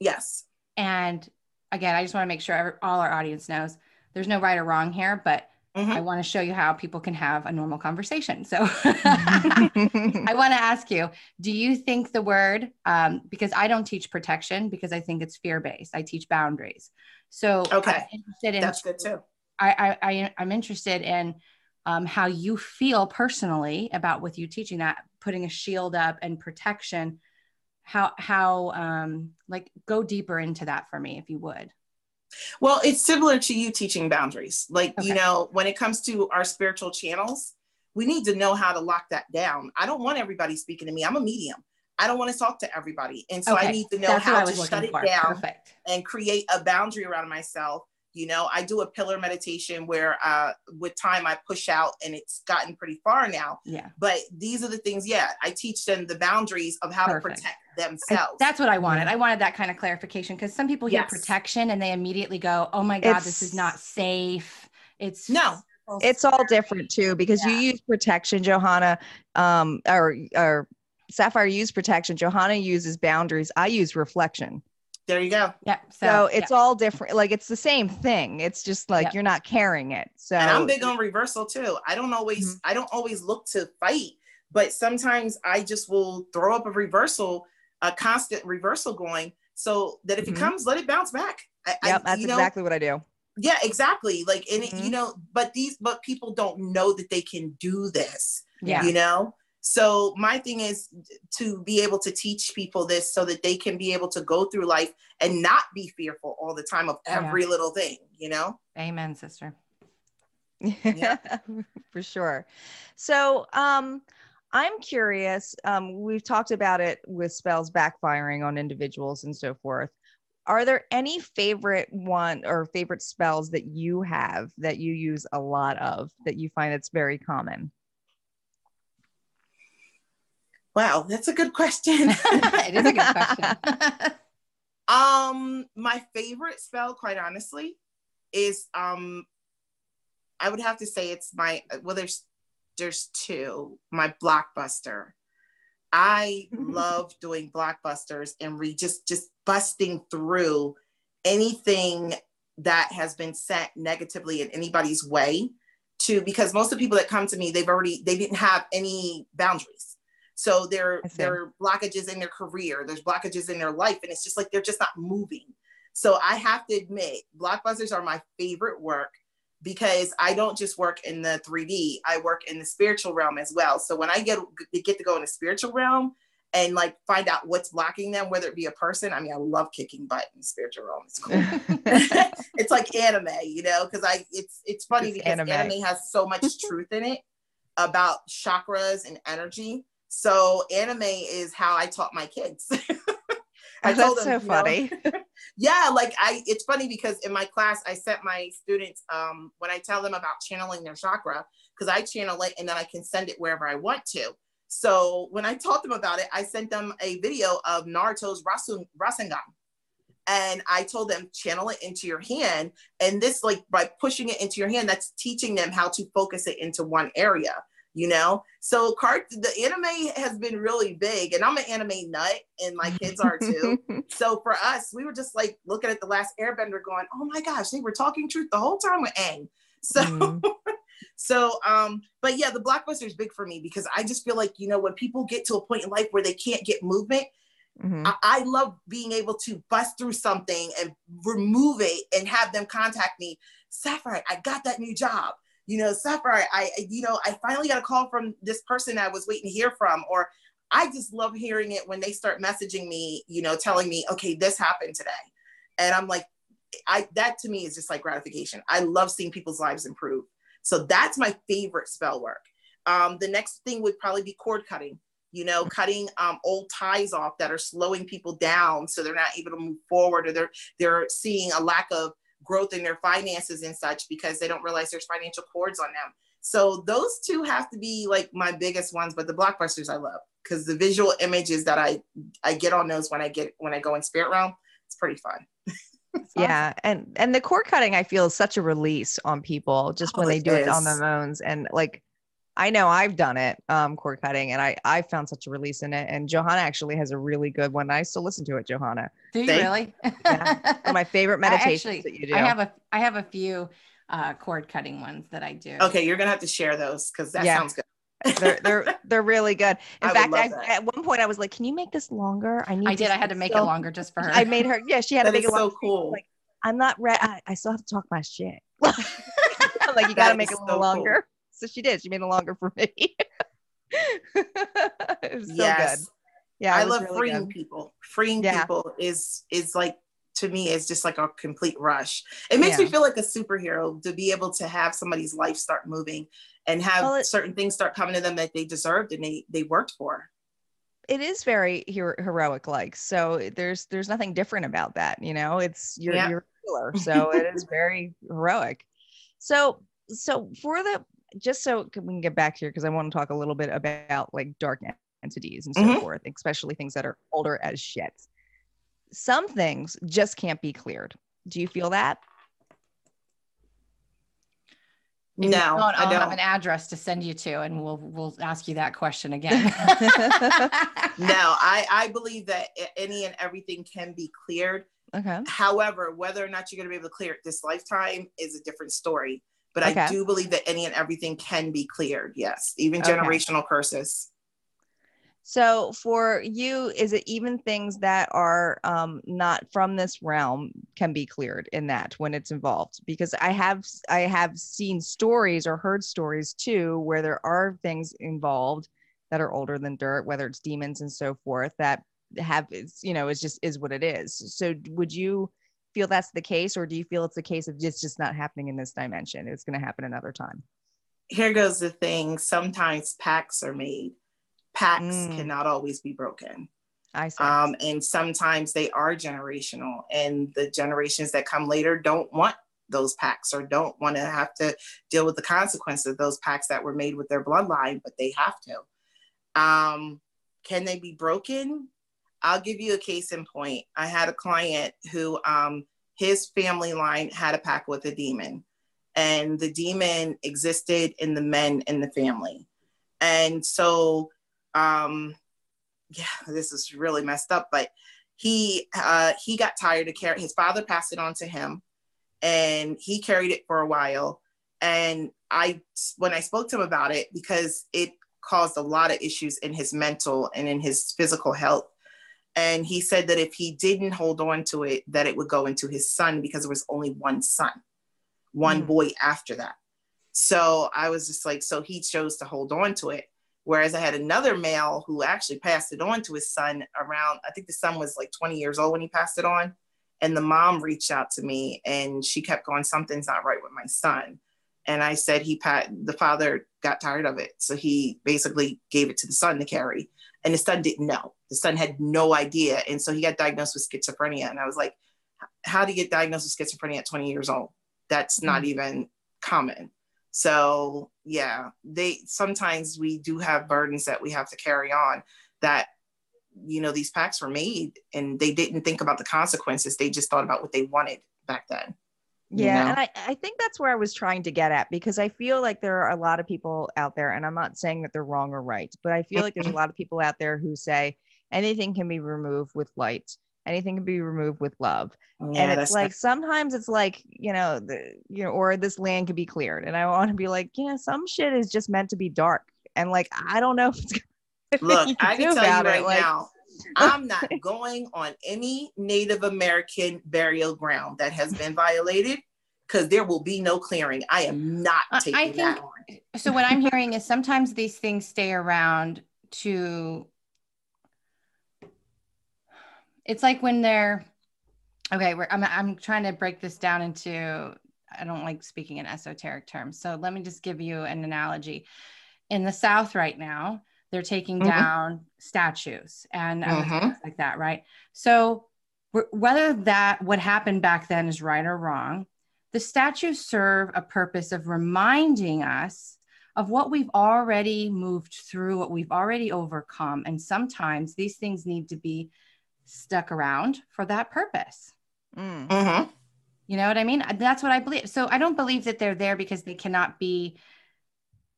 Yes. And again, I just want to make sure all our audience knows there's no right or wrong here, but Mm-hmm. I want to show you how people can have a normal conversation. So I want to ask you do you think the word, um, because I don't teach protection because I think it's fear based, I teach boundaries. So okay, in, that's good too. I, I, I am interested in um, how you feel personally about with you teaching that, putting a shield up and protection. How how um, like go deeper into that for me if you would. Well, it's similar to you teaching boundaries. Like, okay. you know, when it comes to our spiritual channels, we need to know how to lock that down. I don't want everybody speaking to me. I'm a medium. I don't want to talk to everybody. And so okay. I need to know That's how to shut it for. down Perfect. and create a boundary around myself. You know, I do a pillar meditation where uh, with time I push out and it's gotten pretty far now. Yeah. But these are the things, yeah, I teach them the boundaries of how Perfect. to protect themselves. That's what I wanted. I wanted that kind of clarification because some people hear yes. protection and they immediately go, oh my God, it's, this is not safe. It's no, it's all different too because yeah. you use protection, Johanna, um, or, or Sapphire use protection. Johanna uses boundaries. I use reflection. There you go. Yeah. So, so it's yeah. all different. Like it's the same thing. It's just like you're not carrying it. So and I'm big on reversal too. I don't always, mm-hmm. I don't always look to fight, but sometimes I just will throw up a reversal a constant reversal going so that if mm-hmm. it comes, let it bounce back. I, yep, I, that's know, exactly what I do. Yeah, exactly. Like, and mm-hmm. it, you know, but these, but people don't know that they can do this. Yeah. You know, so my thing is to be able to teach people this so that they can be able to go through life and not be fearful all the time of every yeah. little thing, you know? Amen, sister. Yeah, for sure. So, um, I'm curious. Um, we've talked about it with spells backfiring on individuals and so forth. Are there any favorite one or favorite spells that you have that you use a lot of that you find it's very common? Wow, that's a good question. it is a good question. um, my favorite spell, quite honestly, is um, I would have to say it's my well. There's there's two. My blockbuster. I love doing blockbusters and re just just busting through anything that has been sent negatively in anybody's way to because most of the people that come to me they've already they didn't have any boundaries so there there are blockages in their career there's blockages in their life and it's just like they're just not moving so i have to admit blockbusters are my favorite work because I don't just work in the 3D, I work in the spiritual realm as well. So when I get get to go in the spiritual realm and like find out what's blocking them, whether it be a person, I mean, I love kicking butt in the spiritual realm. It's cool. it's like anime, you know, because I it's it's funny it's because anime. anime has so much truth in it about chakras and energy. So anime is how I taught my kids. I told That's them, so funny. Know, yeah, like I it's funny because in my class I set my students um when I tell them about channeling their chakra, because I channel it and then I can send it wherever I want to. So when I taught them about it, I sent them a video of Naruto's Rasen, Rasengan. And I told them channel it into your hand. And this, like by pushing it into your hand, that's teaching them how to focus it into one area you know so cart the anime has been really big and i'm an anime nut and my kids are too so for us we were just like looking at the last airbender going oh my gosh they were talking truth the whole time with Aang so mm. so um but yeah the blockbuster is big for me because i just feel like you know when people get to a point in life where they can't get movement Mm-hmm. I, I, love being able to bust through something and remove it and have them contact me. Sapphire, I got that new job you know, Sapphire, I, you know, I finally got a call from this person I was waiting to hear from, or I just love hearing it when they start messaging me, you know, telling me, okay, this happened today. And I'm like, I, that to me is just like gratification. I love seeing people's lives improve. So that's my favorite spell work. Um, the next thing would probably be cord cutting, you know, cutting um, old ties off that are slowing people down so they're not able to move forward or they're, they're seeing a lack of growth in their finances and such because they don't realize there's financial cords on them. So those two have to be like my biggest ones, but the blockbusters I love because the visual images that I I get on those when I get when I go in spirit realm, it's pretty fun. yeah, and and the cord cutting I feel is such a release on people just oh, when they do is. it on their own and like I know I've done it, um, cord cutting, and I I found such a release in it. And Johanna actually has a really good one. I still listen to it, Johanna. Do you Thank, really? yeah, one of my favorite meditations actually, that you do. I have a I have a few uh, cord cutting ones that I do. Okay, you're gonna have to share those because that yeah. sounds good. they're they're they're really good. In I fact, I, at one point I was like, "Can you make this longer?" I need. I did. I had to make so, it longer just for her. I made her. Yeah, she had that to make it so cool. Like, I'm not ready. I, I, still have to talk my shit. I'm like, you got to make it a little so longer. Cool. So she did. She made it longer for me. it was so yes. good. Yeah, I love really freeing good. people. Freeing yeah. people is is like to me is just like a complete rush. It makes yeah. me feel like a superhero to be able to have somebody's life start moving and have well, it, certain things start coming to them that they deserved and they they worked for. It is very hero- heroic like. So there's there's nothing different about that, you know. It's you're yeah. you're a so it is very heroic. So so for the just so we can get back here because I want to talk a little bit about like dark entities and so mm-hmm. forth, especially things that are older as shit. Some things just can't be cleared. Do you feel that? No, I'll, I don't have an address to send you to, and we'll we'll ask you that question again. no, I I believe that any and everything can be cleared. Okay. However, whether or not you're going to be able to clear it this lifetime is a different story. But okay. I do believe that any and everything can be cleared. Yes, even generational okay. curses. So for you, is it even things that are um, not from this realm can be cleared in that when it's involved? Because I have I have seen stories or heard stories too where there are things involved that are older than dirt, whether it's demons and so forth that have it's you know it's just is what it is. So would you feel that's the case, or do you feel it's a case of just just not happening in this dimension? It's going to happen another time. Here goes the thing. Sometimes pacts are made. pacts mm. cannot always be broken. I see. Um, and sometimes they are generational, and the generations that come later don't want those pacts or don't want to have to deal with the consequences of those pacts that were made with their bloodline, but they have to. Um, can they be broken? I'll give you a case in point. I had a client who um, his family line had a pact with a demon, and the demon existed in the men in the family. And so, um, yeah, this is really messed up, but he uh, he got tired of carrying. His father passed it on to him, and he carried it for a while. And I, when I spoke to him about it, because it caused a lot of issues in his mental and in his physical health and he said that if he didn't hold on to it that it would go into his son because there was only one son one mm. boy after that. So I was just like, so he chose to hold on to it. Whereas I had another male who actually passed it on to his son around, I think the son was like 20 years old when he passed it on. And the mom reached out to me and she kept going, something's not right with my son. And I said he pat the father got tired of it. So he basically gave it to the son to carry. And the son didn't know. The son had no idea. And so he got diagnosed with schizophrenia. And I was like, how do you get diagnosed with schizophrenia at 20 years old? That's mm-hmm. not even common. So yeah, they sometimes we do have burdens that we have to carry on that you know these pacts were made and they didn't think about the consequences. They just thought about what they wanted back then. Yeah, know? and I, I think that's where I was trying to get at because I feel like there are a lot of people out there, and I'm not saying that they're wrong or right, but I feel like there's a mm-hmm. lot of people out there who say anything can be removed with light anything can be removed with love yeah, and it's like sometimes it's like you know the you know or this land can be cleared and i want to be like you know some shit is just meant to be dark and like i don't know if it's look i can tell you right like, now i'm not going on any native american burial ground that has been violated because there will be no clearing. I am not taking I think, that on. So what i'm hearing is sometimes these things stay around to it's like when they're okay I'm, I'm trying to break this down into i don't like speaking in esoteric terms. So let me just give you an analogy. In the south right now they're taking mm-hmm. down statues and mm-hmm. things like that right so whether that what happened back then is right or wrong the statues serve a purpose of reminding us of what we've already moved through what we've already overcome and sometimes these things need to be stuck around for that purpose. Mm. Mm-hmm. You know what I mean? That's what I believe. So I don't believe that they're there because they cannot be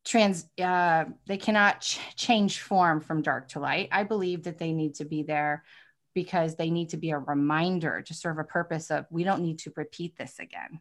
trans, uh, they cannot ch- change form from dark to light. I believe that they need to be there because they need to be a reminder to serve a purpose of we don't need to repeat this again.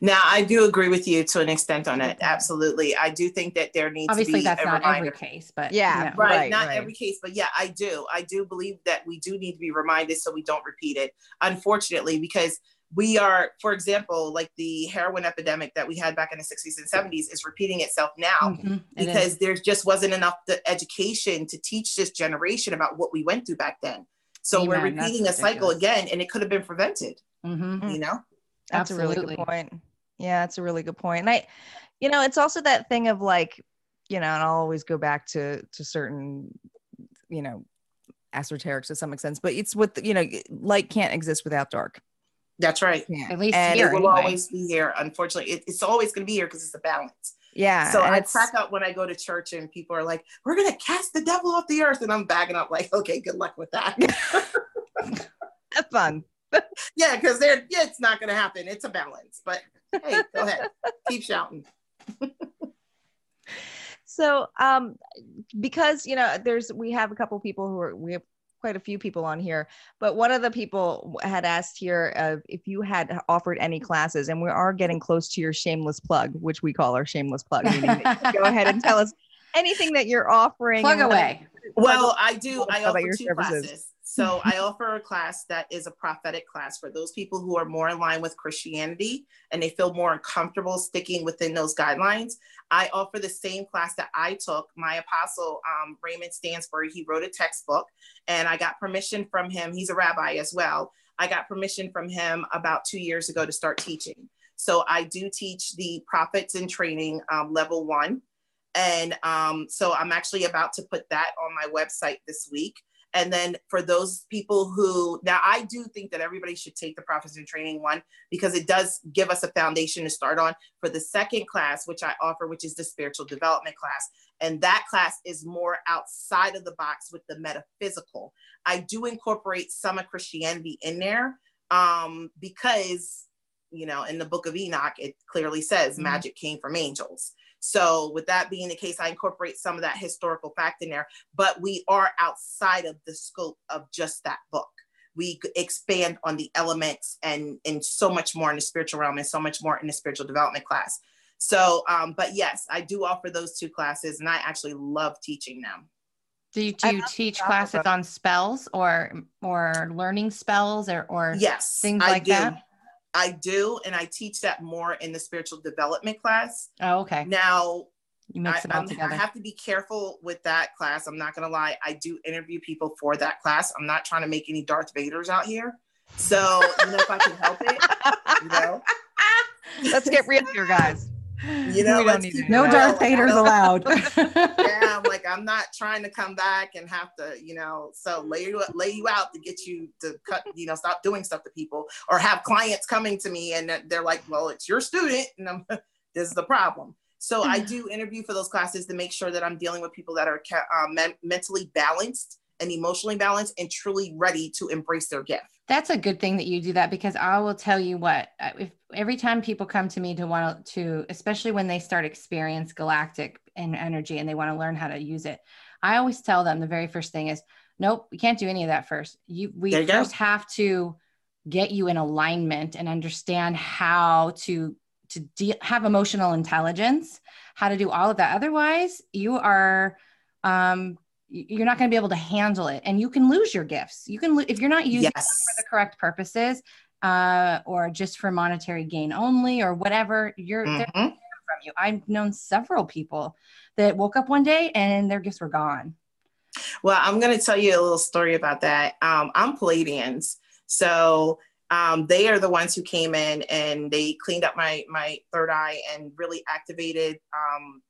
Now, I do agree with you to an extent on it. Absolutely. I do think that there needs Obviously, to be that's not reminder. every case, but yeah, yeah. right, right. Not right. every case, but yeah, I do. I do believe that we do need to be reminded so we don't repeat it. Unfortunately, because we are, for example, like the heroin epidemic that we had back in the 60s and 70s is repeating itself now mm-hmm. because it there just wasn't enough the education to teach this generation about what we went through back then. So Amen. we're repeating a cycle again, and it could have been prevented. Mm-hmm. You know. That's Absolutely. a really good point. Yeah, it's a really good point. And I, you know, it's also that thing of like, you know, and I'll always go back to to certain, you know, esoterics to some extent, but it's what you know, light can't exist without dark. That's right. Yeah. At least and here, it will anyway. always be here. Unfortunately, it, it's always going to be here because it's a balance. Yeah. So I crack up when I go to church and people are like, "We're going to cast the devil off the earth," and I'm backing up like, "Okay, good luck with that." Have fun. yeah, because they're yeah, it's not going to happen. It's a balance, but hey, go ahead, keep shouting. so, um, because you know, there's we have a couple people who are we have quite a few people on here, but one of the people had asked here uh, if you had offered any classes, and we are getting close to your shameless plug, which we call our shameless plug. go ahead and tell us anything that you're offering. Plug away. Well, I do. I offer two services. classes. So I offer a class that is a prophetic class for those people who are more in line with Christianity and they feel more uncomfortable sticking within those guidelines. I offer the same class that I took. My apostle, um, Raymond Stansbury, he wrote a textbook and I got permission from him. He's a rabbi as well. I got permission from him about two years ago to start teaching. So I do teach the prophets in training um, level one. And um, so I'm actually about to put that on my website this week. And then for those people who, now I do think that everybody should take the Prophets in Training one because it does give us a foundation to start on for the second class, which I offer, which is the spiritual development class. And that class is more outside of the box with the metaphysical. I do incorporate some of Christianity in there um, because, you know, in the book of Enoch, it clearly says mm-hmm. magic came from angels. So, with that being the case, I incorporate some of that historical fact in there, but we are outside of the scope of just that book. We expand on the elements and, and so much more in the spiritual realm and so much more in the spiritual development class. So, um, but yes, I do offer those two classes and I actually love teaching them. Do you, do you teach classes on spells or or learning spells or, or yes things like that? I do, and I teach that more in the spiritual development class. Oh, okay. Now, You mix it I, all together. I have to be careful with that class. I'm not gonna lie. I do interview people for that class. I'm not trying to make any Darth Vaders out here. So, you know, if I can help it, you know, Let's get real here, guys. you know, We don't need keep to it do no. Darth Vaders allowed. yeah, I'm not trying to come back and have to, you know, so lay you lay you out to get you to cut, you know, stop doing stuff to people or have clients coming to me and they're like, well, it's your student, and I'm this is the problem. So I do interview for those classes to make sure that I'm dealing with people that are um, men- mentally balanced and emotionally balanced and truly ready to embrace their gift. That's a good thing that you do that because I will tell you what, uh, if every time people come to me to want to, especially when they start experience galactic and energy and they want to learn how to use it, I always tell them the very first thing is, nope, we can't do any of that first. You we you go. first have to get you in alignment and understand how to to have emotional intelligence, how to do all of that. Otherwise, you are um you're not going to be able to handle it and you can lose your gifts. You can lo- if you're not using Yes. for the correct purposes uh, or just for monetary gain only or whatever you're they're Mhm. from you i've known several people that woke up one day and their gifts were gone Well, I'm going to tell you a little story about that. Um, I'm Pleiadians, so um, they are the ones who came in and they cleaned up my my third eye and really activated. Um,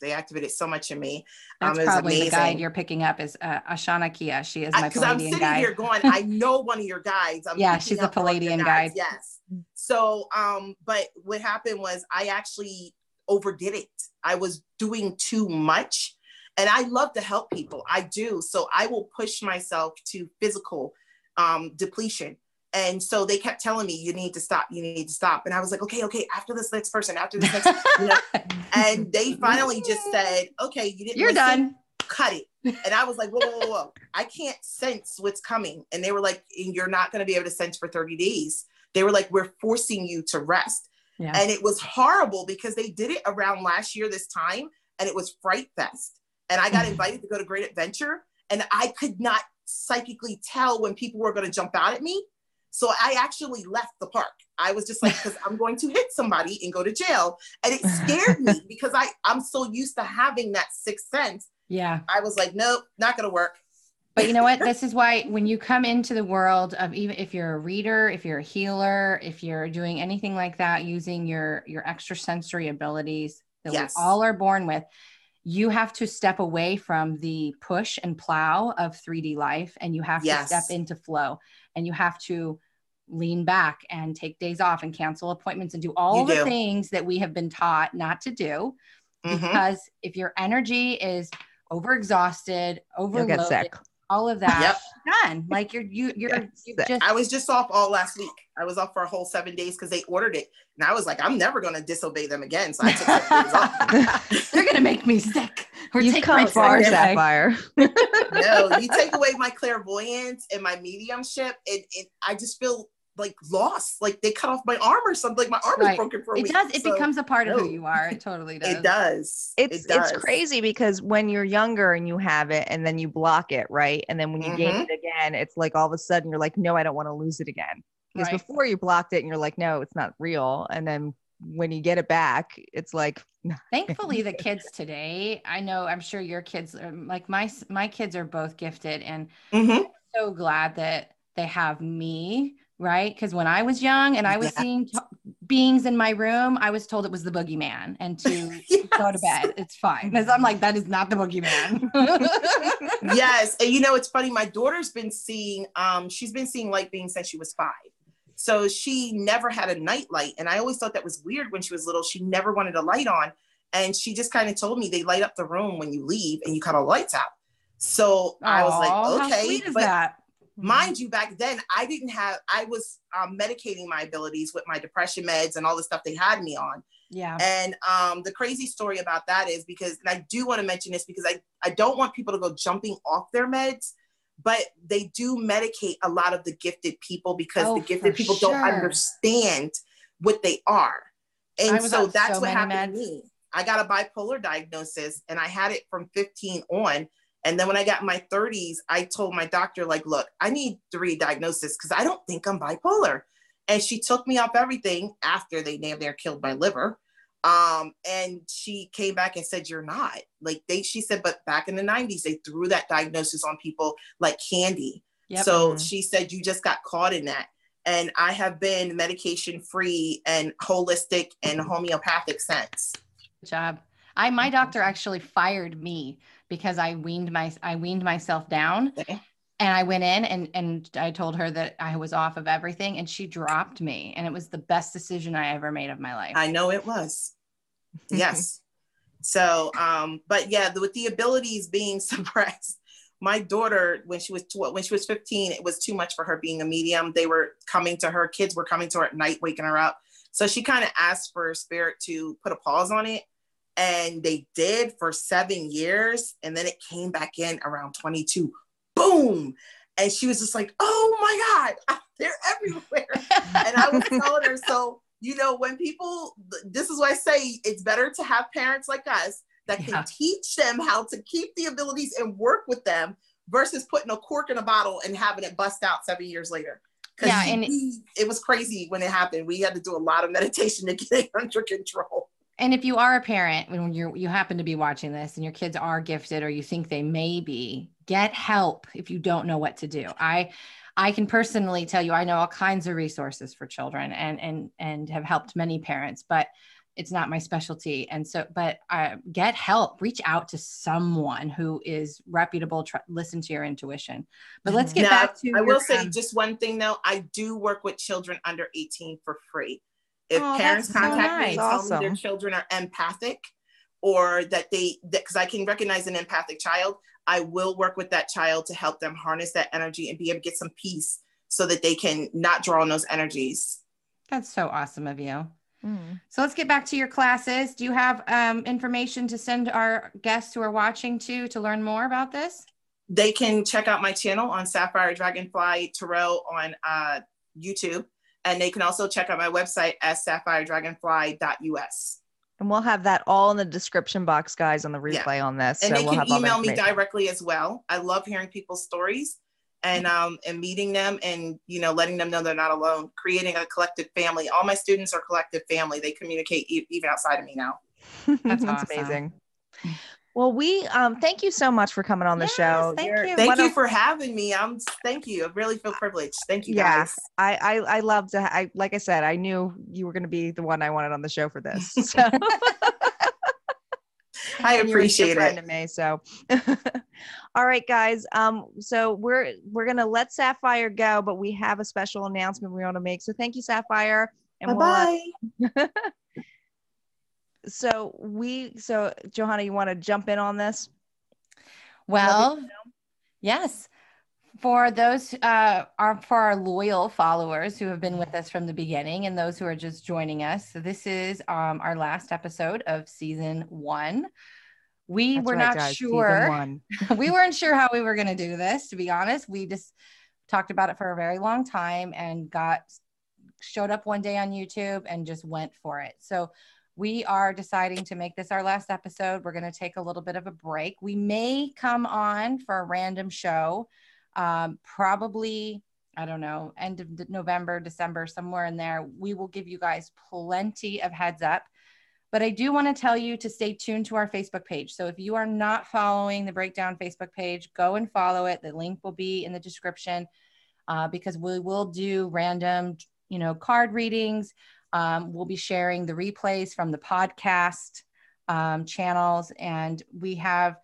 they activated so much in me. that's Um, it was probably the guide you're picking up is uh, ashana kia she is my Because I'm sitting guide here going, I know one of your guides. I'm Yeah, she's a up one of your Pleiadian guide. Yes. So, um, but what happened was I actually overdid it. I was doing too much, and I love to help people. I do. So I will push myself to physical um, depletion. And so they kept telling me, you need to stop, you need to stop. And I was like, okay, okay, after this next person, after this next, you know, and they finally just said, okay, you didn't you're listen done cut it. And I was like, whoa, whoa, whoa, whoa. I can't sense what's coming. And they were like, you're not going to be able to sense for 30 days. They were like, we're forcing you to rest. yeah And it was horrible because they did it around last year, this time, and it was Fright Fest. And I got Mhm. invited to go to Great Adventure, and I could not psychically tell when people were going to jump out at me. So I actually left the park. I was just like, because I'm going to hit somebody and go to jail. And it scared me because I, I'm so used to having that sixth sense. yeah I was like, nope, not going to work. But you know what? This is why when you come into the world of even if you're a reader, if you're a healer, if you're doing anything like that, using your your extrasensory abilities that Yes. we all are born with, you have to step away from the push and plow of 3D life and you have Yes. to step into flow and you have to lean back and take days off and cancel appointments and do all You the do. things that we have been taught not to do Mhm. because if your energy is overexhausted, You'll overloaded, get sick. all of that Yep. done. Like you're you you're Get you sick. just I was just off all last week. I was off for a whole seven days because they ordered it. And I was like, I'm never going to disobey them again. So I took seven days off. you're gonna make me sick. Or You've take come my far, sick. Sapphire. no, you take away my clairvoyance and my mediumship, and, and I just feel like lost. Like they cut off my arm or something. Like my arm Right. is broken for a It week. does. It So becomes a part of no. who you are. It totally does. It does. It's it does. it's crazy because when you're younger and you have it and then you block it, right? And then when you gain Mhm. it again, it's like all of a sudden you're like, no, I don't want to lose it again. Because Right. before you blocked it and you're like, no, it's not real. And then when you get it back, it's like, Thankfully, the kids today, I know, I'm sure your kids are like my my kids are both gifted, and Mhm. so glad that they have me. Right, because when I was young and I was Yeah. seeing t- beings in my room, I was told it was the boogeyman and to go to bed. It's fine. Because I'm like, that is not the boogeyman. yes and you know it's funny my daughter's been seeing um she's been seeing light beings since she was five so she never had a night light and i always thought that was weird when she was little she never wanted a light on and she just kind of told me they light up the room when you leave and you cut all the lights out so i was like how okay sweet is but that? Mind you back then i didn't have i was um, medicating my abilities with my depression meds and all the stuff they had me on Yeah. and um, the crazy story about that is because, and I do want to mention this because I, I don't want people to go jumping off their meds, but they do medicate a lot of the gifted people because Oh, the gifted people don't understand what they are. And so that's so what happened to me. I got a bipolar diagnosis and I had it from 15 on. And then when I got in my 30s, I told my doctor, like, look, I need to read diagnosis because I don't think I'm bipolar. And she took me off everything after they named there killed my liver. Um, and she came back and said, You're not. Like they she said, but back in the 90s, they threw that diagnosis on people like candy. Yep. So mm-hmm. she said, You just got caught in that. And I have been medication free and holistic and homeopathic since. Good job. I my doctor actually fired me because I weaned my I weaned myself down. Okay. And I went in and and I told her that I was off of everything and she dropped me and it was the best decision I ever made of my life. I know it was. Yes. so um but yeah, with the abilities being suppressed my daughter when she was tw- when she was 15 it was too much for her being a medium they were coming to her kids were coming to her at night waking her up so she kind of asked for spirit to put a pause on it and they did for seven years and then it came back in around 22 boom! And she was just like oh my god they're everywhere. And i was telling her so you know when people this is why i say it's better to have parents like us that can yeah. teach them how to keep the abilities and work with them versus putting a cork in a bottle and having it bust out seven years later. Yeah and we, it was crazy when it happened. We had to do a lot of meditation to get it under control and if you are a parent when you you happen to be watching this and your kids are gifted or you think they may be get help if you don't know what to do. I i can personally tell you i know all kinds of resources for children and and and have helped many parents but it's not my specialty. And so but uh, get help reach out to someone who is reputable tr- listen to your intuition. But let's get now, back to i will say um, just one thing though i do work with children under 18 for free if oh, parents contact so nice. me and tell awesome. me their children are empathic or that they because i can recognize an empathic child i will work with that child to help them harness that energy and be able to get some peace so that they can not draw on those energies that's so awesome of you mm. so let's get back to your classes do you have um, information to send our guests who are watching to to learn more about this they can check out my channel on sapphire dragonfly tarot on uh, youtube and they can also check out my website at sapphiredragonfly.us. And we'll have that all in the description box, guys, on the replay yeah. on this. And so they we'll can email me directly as well. I love hearing people's stories and um and meeting them and you know letting them know they're not alone. Creating a collective family. All my students are collective family. They communicate e- even outside of me now. That's, That's awesome. amazing. Well, we um, thank you so much for coming on the yes, show. Thank You're, you. Thank you of, for having me. I'm thank you. I really feel privileged. Thank you yeah, guys. I, I I love to I like I said, I knew you were gonna be the one I wanted on the show for this. So I appreciate it. To me, so all right, guys. Um, so we're we're gonna let Sapphire go, but we have a special announcement we want to make. So thank you, Sapphire. And bye we'll, so we so johanna you want to jump in on this? Well yes. For those uh are for our loyal followers who have been with us from the beginning and those who are just joining us so this is um our last episode of season one. We That's were right, not guys, sure we weren't sure how we were going to do this to be honest. We just talked about it for a very long time and got showed up one day on youtube and just went for it. So we are deciding to make this our last episode. We're going to take a little bit of a break. We may come on for a random show, um, probably, I don't know, end of November, December, somewhere in there. We will give you guys plenty of heads up. But I do want to tell you to stay tuned to our Facebook page. So if you are not following the Breakdown Facebook page, go and follow it. The link will be in the description uh, because we will do random, you know, card readings. Um, we'll be sharing the replays from the podcast um, channels, and we have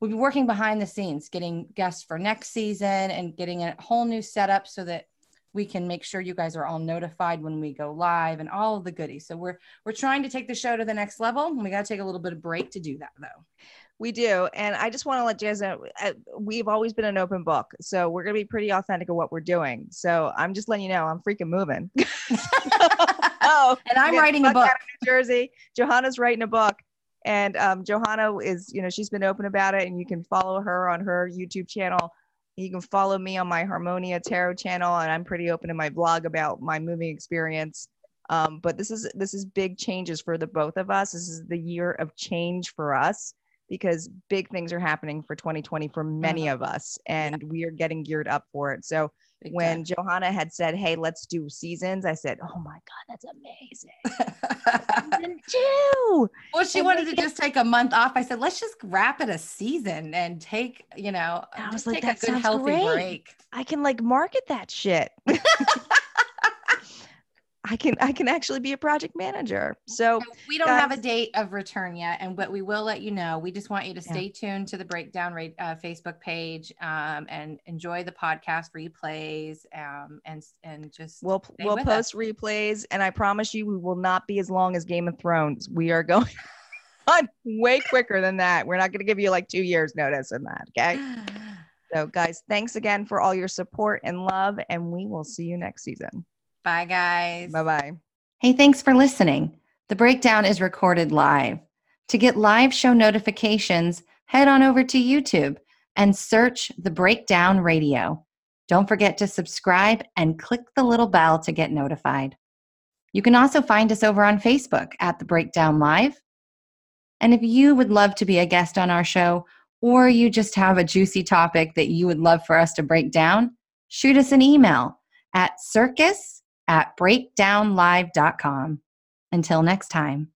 we'll be working behind the scenes, getting guests for next season and getting a whole new setup so that we can make sure you guys are all notified when we go live and all of the goodies. So we're we're trying to take the show to the next level, and we got to take a little bit of break to do that, though. We do. And I just want to let you guys know uh, we've always been an open book. So we're going to be pretty authentic of what we're doing. So I'm just letting you know I'm freaking moving. oh, and I'm writing a book. New Jersey. Johanna's writing a book. And um, Johanna is, you know, she's been open about it, and you can follow her on her YouTube channel. You can follow me on my Harmonia Tarot channel, and I'm pretty open in my blog about my moving experience. Um, but this is this is big changes for the both of us. This is the year of change for us because big things are happening for 2020 for many mm-hmm. of us and we are getting geared up for it. So Big when time. Johanna had said, "Hey, let's do seasons," I said, "Oh my god, that's amazing!" Season two. well, she And wanted to just take a month off. I said, let's just wrap it a season and take, you know, I was just like, take "That a good healthy great." break. I can like market that shit. I can I can actually be a project manager. So we don't have a date of return yet, and but we will let you know. We just want you to Yeah. stay tuned to the Breakdown rate uh, Facebook page um, and enjoy the podcast replays um, and and just we'll we'll with us. post replays, and I promise you, we will not be as long as Game of Thrones. We are going on way quicker than that. We're not going to give you like two years notice in that. Okay. So, guys, thanks again for all your support and love, and we will see you next season. Bye, guys. Bye bye. Hey, thanks for listening. The breakdown is recorded live. To get live show notifications, head on over to YouTube and search The Breakdown Radio. Don't forget to subscribe and click the little bell to get notified. You can also find us over on Facebook at The Breakdown Live. And if you would love to be a guest on our show, or you just have a juicy topic that you would love for us to break down, shoot us an email at circus at breakdownlive.com. Until next time.